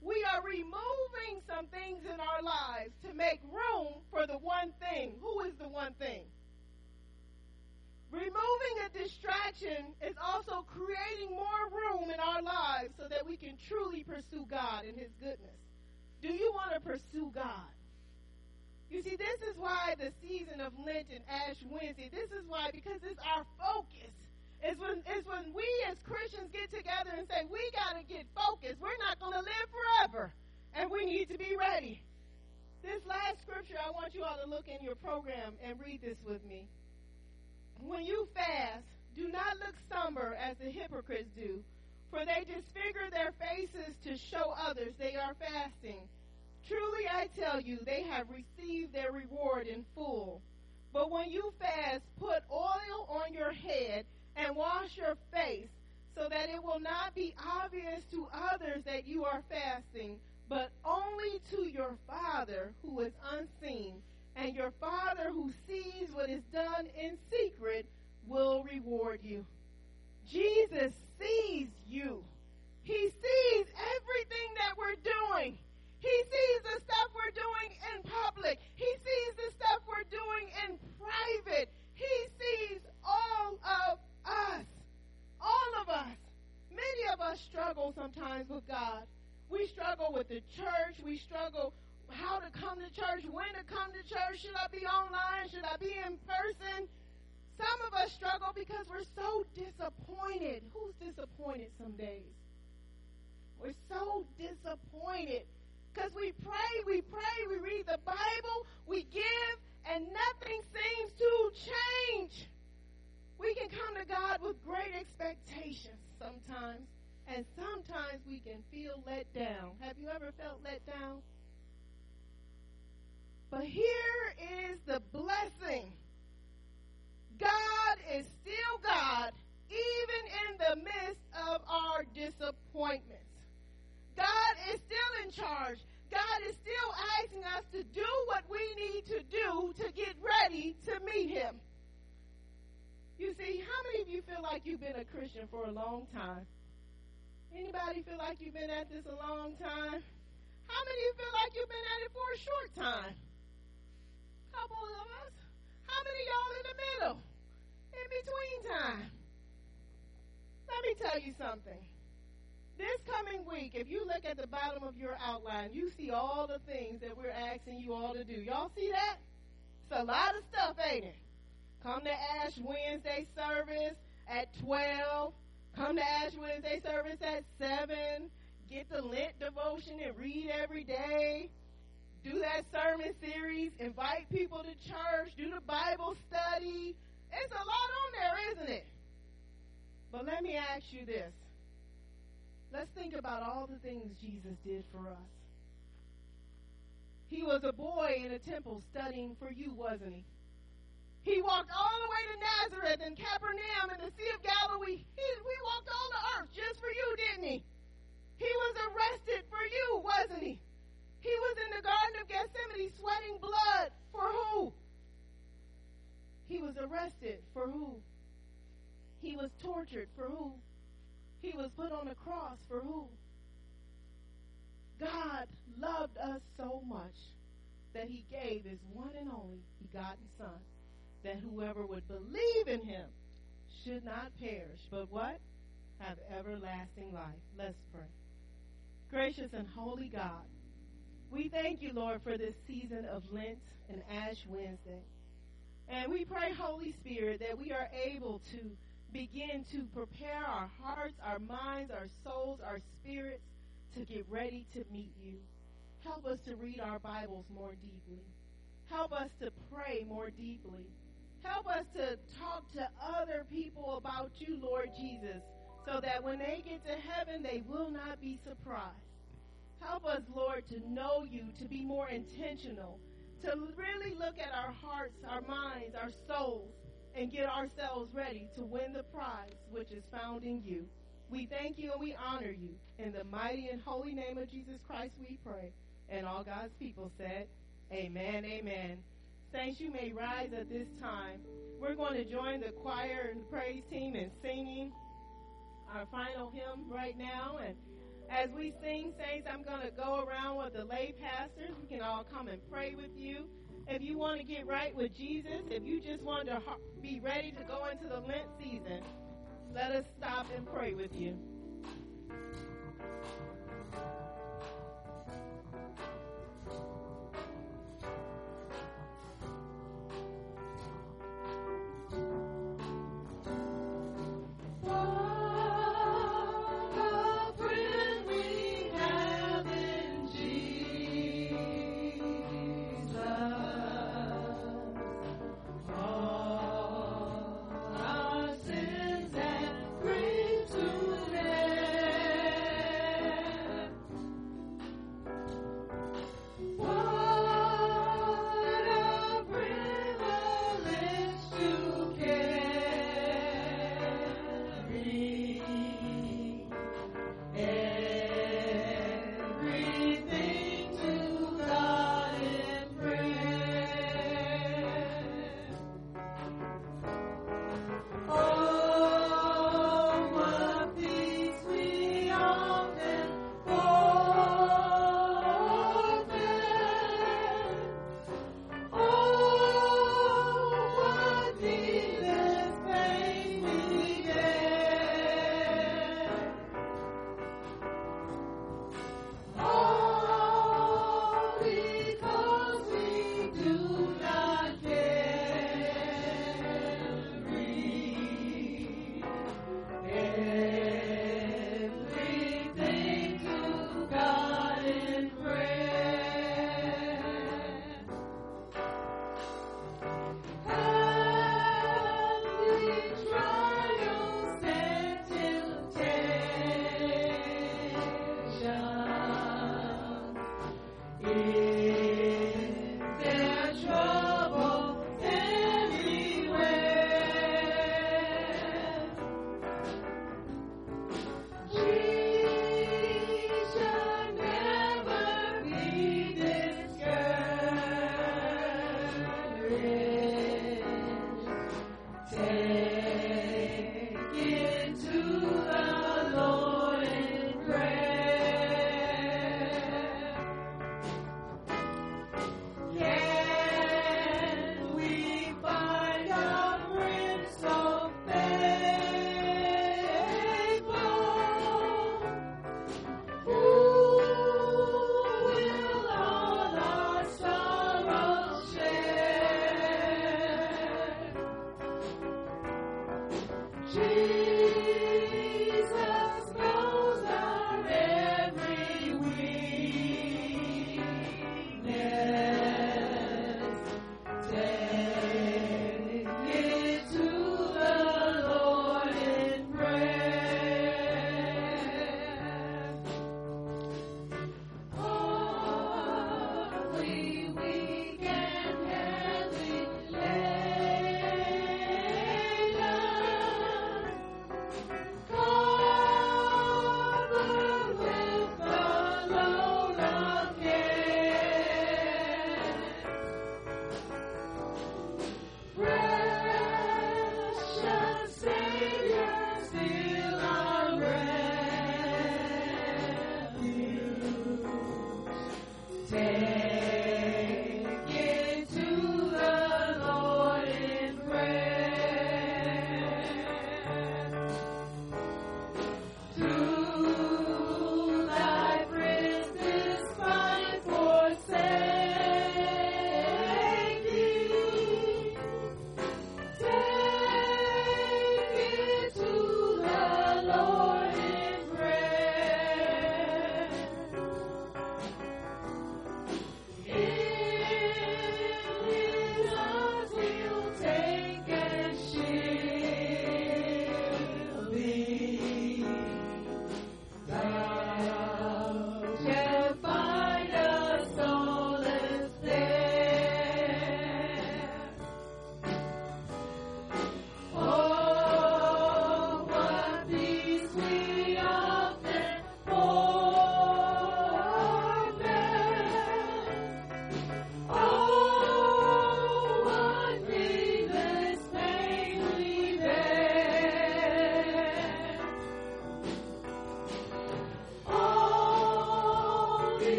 S5: We are removing some things in our lives to make room for the one thing. Who is the one thing? Removing a distraction is also creating more room in our lives so that we can truly pursue God and His goodness. Do you want to pursue God? You see, this is why the season of Lent and Ash Wednesday, this is why, because it's our focus. It's when, it's when we as Christians get together and say, we got to get focused. We're not going to live forever. And we need to be ready. This last scripture I want you all to look in your program and read this with me. When you fast, do not look somber as the hypocrites do, for they disfigure their faces to show others they are fasting. Truly I tell you, they have received their reward in full. But when you fast, put oil on your head and wash your face, so that it will not be obvious to others that you are fasting, but only to your Father who is unseen. And your Father who sees what is done in secret will reward you. Jesus sees you. He sees everything that we're doing. He sees the stuff we're doing in public. He sees the stuff we're doing in private. He sees all of us. All of us. Many of us struggle sometimes with God. We struggle with the church. We struggle how to come to church, when to come to church. Should I be online? Should I be in person? Some of us struggle because we're so disappointed. Who's disappointed some days? We're so disappointed because we pray, we pray, we read the Bible, we give, and nothing seems to change. We can come to God with great expectations sometimes, and sometimes we can feel let down. Have you ever felt let down? But here is the blessing God is still God, even in the midst of our disappointments. God is still in charge. God is still asking us to do what we need to do to get ready to meet Him. You see, how many of you feel like you've been a Christian for a long time? Anybody feel like you've been at this a long time? How many of you feel like you've been at it for a short time? Couple of us. How many of y'all in the middle? In between time. Let me tell you something. This coming week, if you look at the bottom of your outline, you see all the things that we're asking you all to do. Y'all see that? It's a lot of stuff, ain't it? Come to Ash Wednesday service at 12. Come to Ash Wednesday service at 7. Get the Lent devotion and read every day. Do that sermon series. Invite people to church. Do the Bible study. It's a lot on there, isn't it? But let me ask you this. Let's think about all the things Jesus did for us. He was a boy in a temple studying for you, wasn't he? He walked all the way to Nazareth and Capernaum in the Sea of Galilee. He, we walked all the earth just for you, didn't he? He was arrested for you, wasn't he? He was in the Garden of Gethsemane sweating blood for who? He was arrested for who? He was tortured for who? He was put on the cross for who? God loved us so much that he gave his one and only begotten Son, that whoever would believe in him should not perish, but what? Have everlasting life. Let's pray. Gracious and holy God, we thank you, Lord, for this season of Lent and Ash Wednesday. And we pray, Holy Spirit, that we are able to begin to prepare our hearts, our minds, our souls, our spirits to get ready to meet you. Help us to read our Bibles more deeply. Help us to pray more deeply. Help us to talk to other people about you, Lord Jesus, so that when they get to heaven, they will not be surprised. Help us, Lord, to know you, to be more intentional, to really look at our hearts, our minds, our souls, and get ourselves ready to win the prize which is found in you. We thank you and we honor you. In the mighty and holy name of Jesus Christ we pray. And all God's people said, Amen, amen. Saints, you may rise at this time. We're going to join the choir and praise team in singing our final hymn right now. And as we sing, saints, I'm going to go around with the lay pastors. We can all come and pray with you. If you want to get right with Jesus, if you just want to be ready to go into the Lent season, let us stop and pray with you.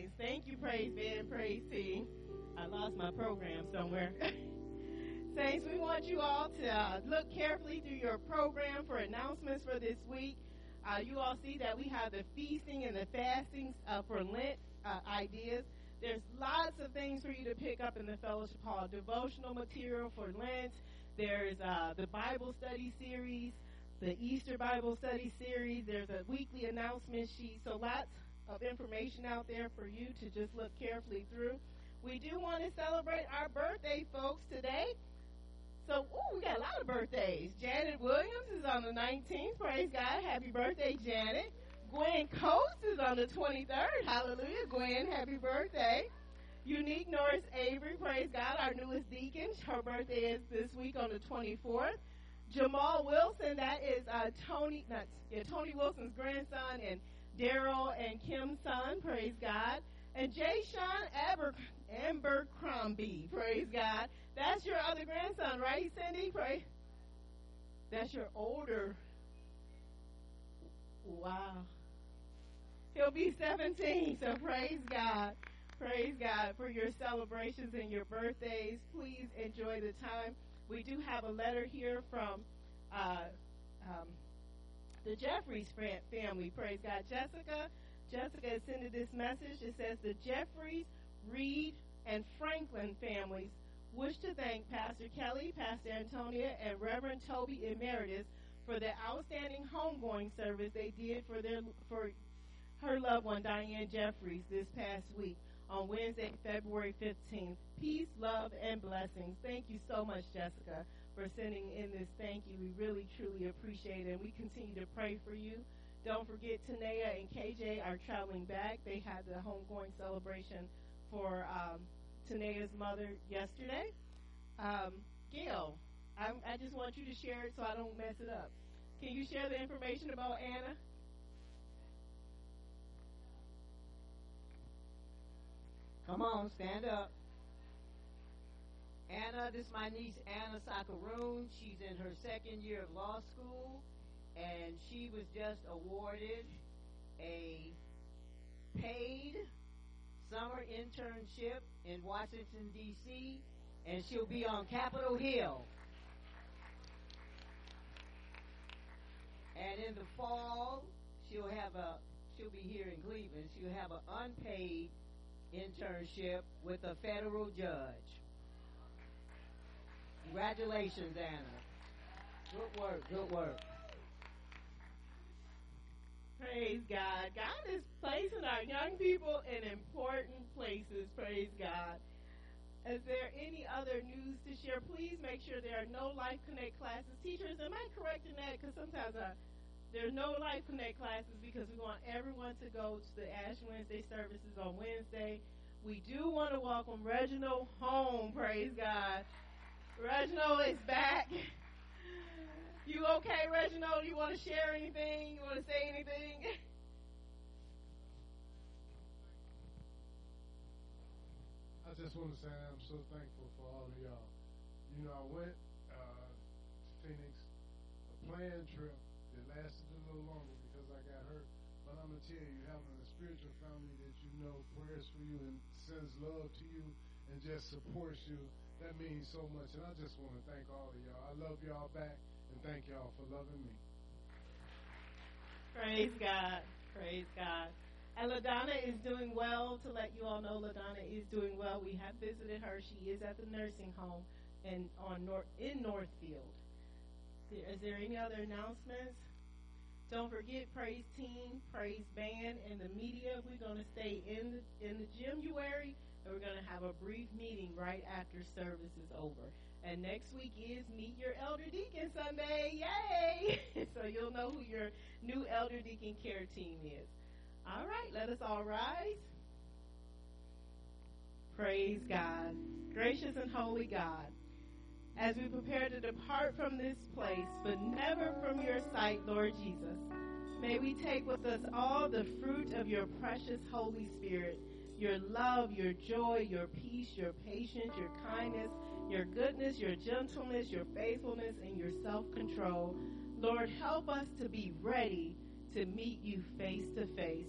S5: Says. Thank you, praise band, praise team. I lost my program somewhere. Saints, we want you all to uh, look carefully through your program for announcements for this week. Uh, you all see that we have the feasting and the fasting uh, for Lent uh, ideas. There's lots of things for you to pick up in the fellowship hall. Devotional material for Lent. There's uh, the Bible study series, the Easter Bible study series. There's a weekly announcement sheet. So lots of information out there for you to just look carefully through. We do want to celebrate our birthday folks today. So, ooh, we got a lot of birthdays. Janet Williams is on the 19th. Praise God. Happy birthday, Janet. Gwen Coates is on the 23rd. Hallelujah. Gwen, happy birthday. Unique Norris Avery, praise God, our newest deacon. Her birthday is this week on the 24th. Jamal Wilson, that is uh, Tony, not, yeah, Tony Wilson's grandson, and Daryl and Kim's son, praise God. And Jay Sean Aber, Abercrombie, praise God. That's your other grandson, right, Cindy? Praise. That's your older. Wow. He'll be 17, so praise God. Praise God for your celebrations and your birthdays. Please enjoy the time. We do have a letter here from uh, um, the Jeffries family. Praise God. Jessica, Jessica has sent this message. It says the Jeffries, Reed, and Franklin families wish to thank Pastor Kelly, Pastor Antonia, and Reverend Toby Emeritus for the outstanding homegoing service they did for their for her loved one Diane Jeffries this past week on Wednesday, February 15th. Peace, love, and blessings. Thank you so much, Jessica for sending in this thank you. We really, truly appreciate it. And we continue to pray for you. Don't forget, Tanea and KJ are traveling back. They had the homegoing celebration for um, Tanea's mother yesterday. Um, Gail, I, I just want you to share it so I don't mess it up. Can you share the information about Anna? Come on, stand up.
S10: Anna, this is my niece Anna Sakaroon. She's in her second year of law school, and she was just awarded a paid summer internship in Washington, D.C., and she'll be on Capitol Hill. And in the fall, she'll have a she'll be here in Cleveland. She'll have an unpaid internship with a federal judge. Congratulations, Anna. Good work, good work.
S5: Praise God. God is placing our young people in important places. Praise God. Is there any other news to share? Please make sure there are no Life Connect classes. Teachers, am I correct in that? Because sometimes uh, I, there's no Life Connect classes because we want everyone to go to the Ash Wednesday services on Wednesday. We do want to welcome Reginald home. Praise God. Reginald is back. You okay, Reginald? You want to share anything? You want to say anything?
S11: I just want to say I'm so thankful for all of y'all. You know, I went uh, to Phoenix, a planned trip that lasted a little longer because I got hurt. But I'm going to tell you, having a spiritual family that you know prayers for you and sends love to you and just supports you, that means so much. And I just want to thank all of y'all. I love y'all back. And thank y'all for loving me.
S5: Praise God. Praise God. And LaDonna is doing well. To let you all know, LaDonna is doing well. We have visited her. She is at the nursing home in on North in Northfield. Is there any other announcements? Don't forget Praise Team, Praise Band, and the media. We're going to stay in the in the January, we're going to have a brief meeting right after service is over. And next week is Meet Your Elder Deacon Sunday. Yay! so you'll know who your new Elder Deacon Care team is. All right, let us all rise. Praise God. Gracious and holy God, as we prepare to depart from this place, but never from your sight, Lord Jesus, may we take with us all the fruit of your precious Holy Spirit your love, your joy, your peace, your patience, your kindness your goodness, your gentleness, your faithfulness, and your self control. Lord, help us to be ready to meet you face to face.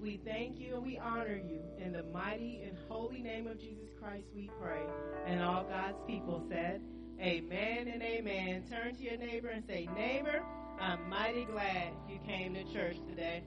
S5: We thank you and we honor you. In the mighty and holy name of Jesus Christ, we pray. And all God's people said, Amen and amen. Turn to your neighbor and say, Neighbor, I'm mighty glad you came to church today.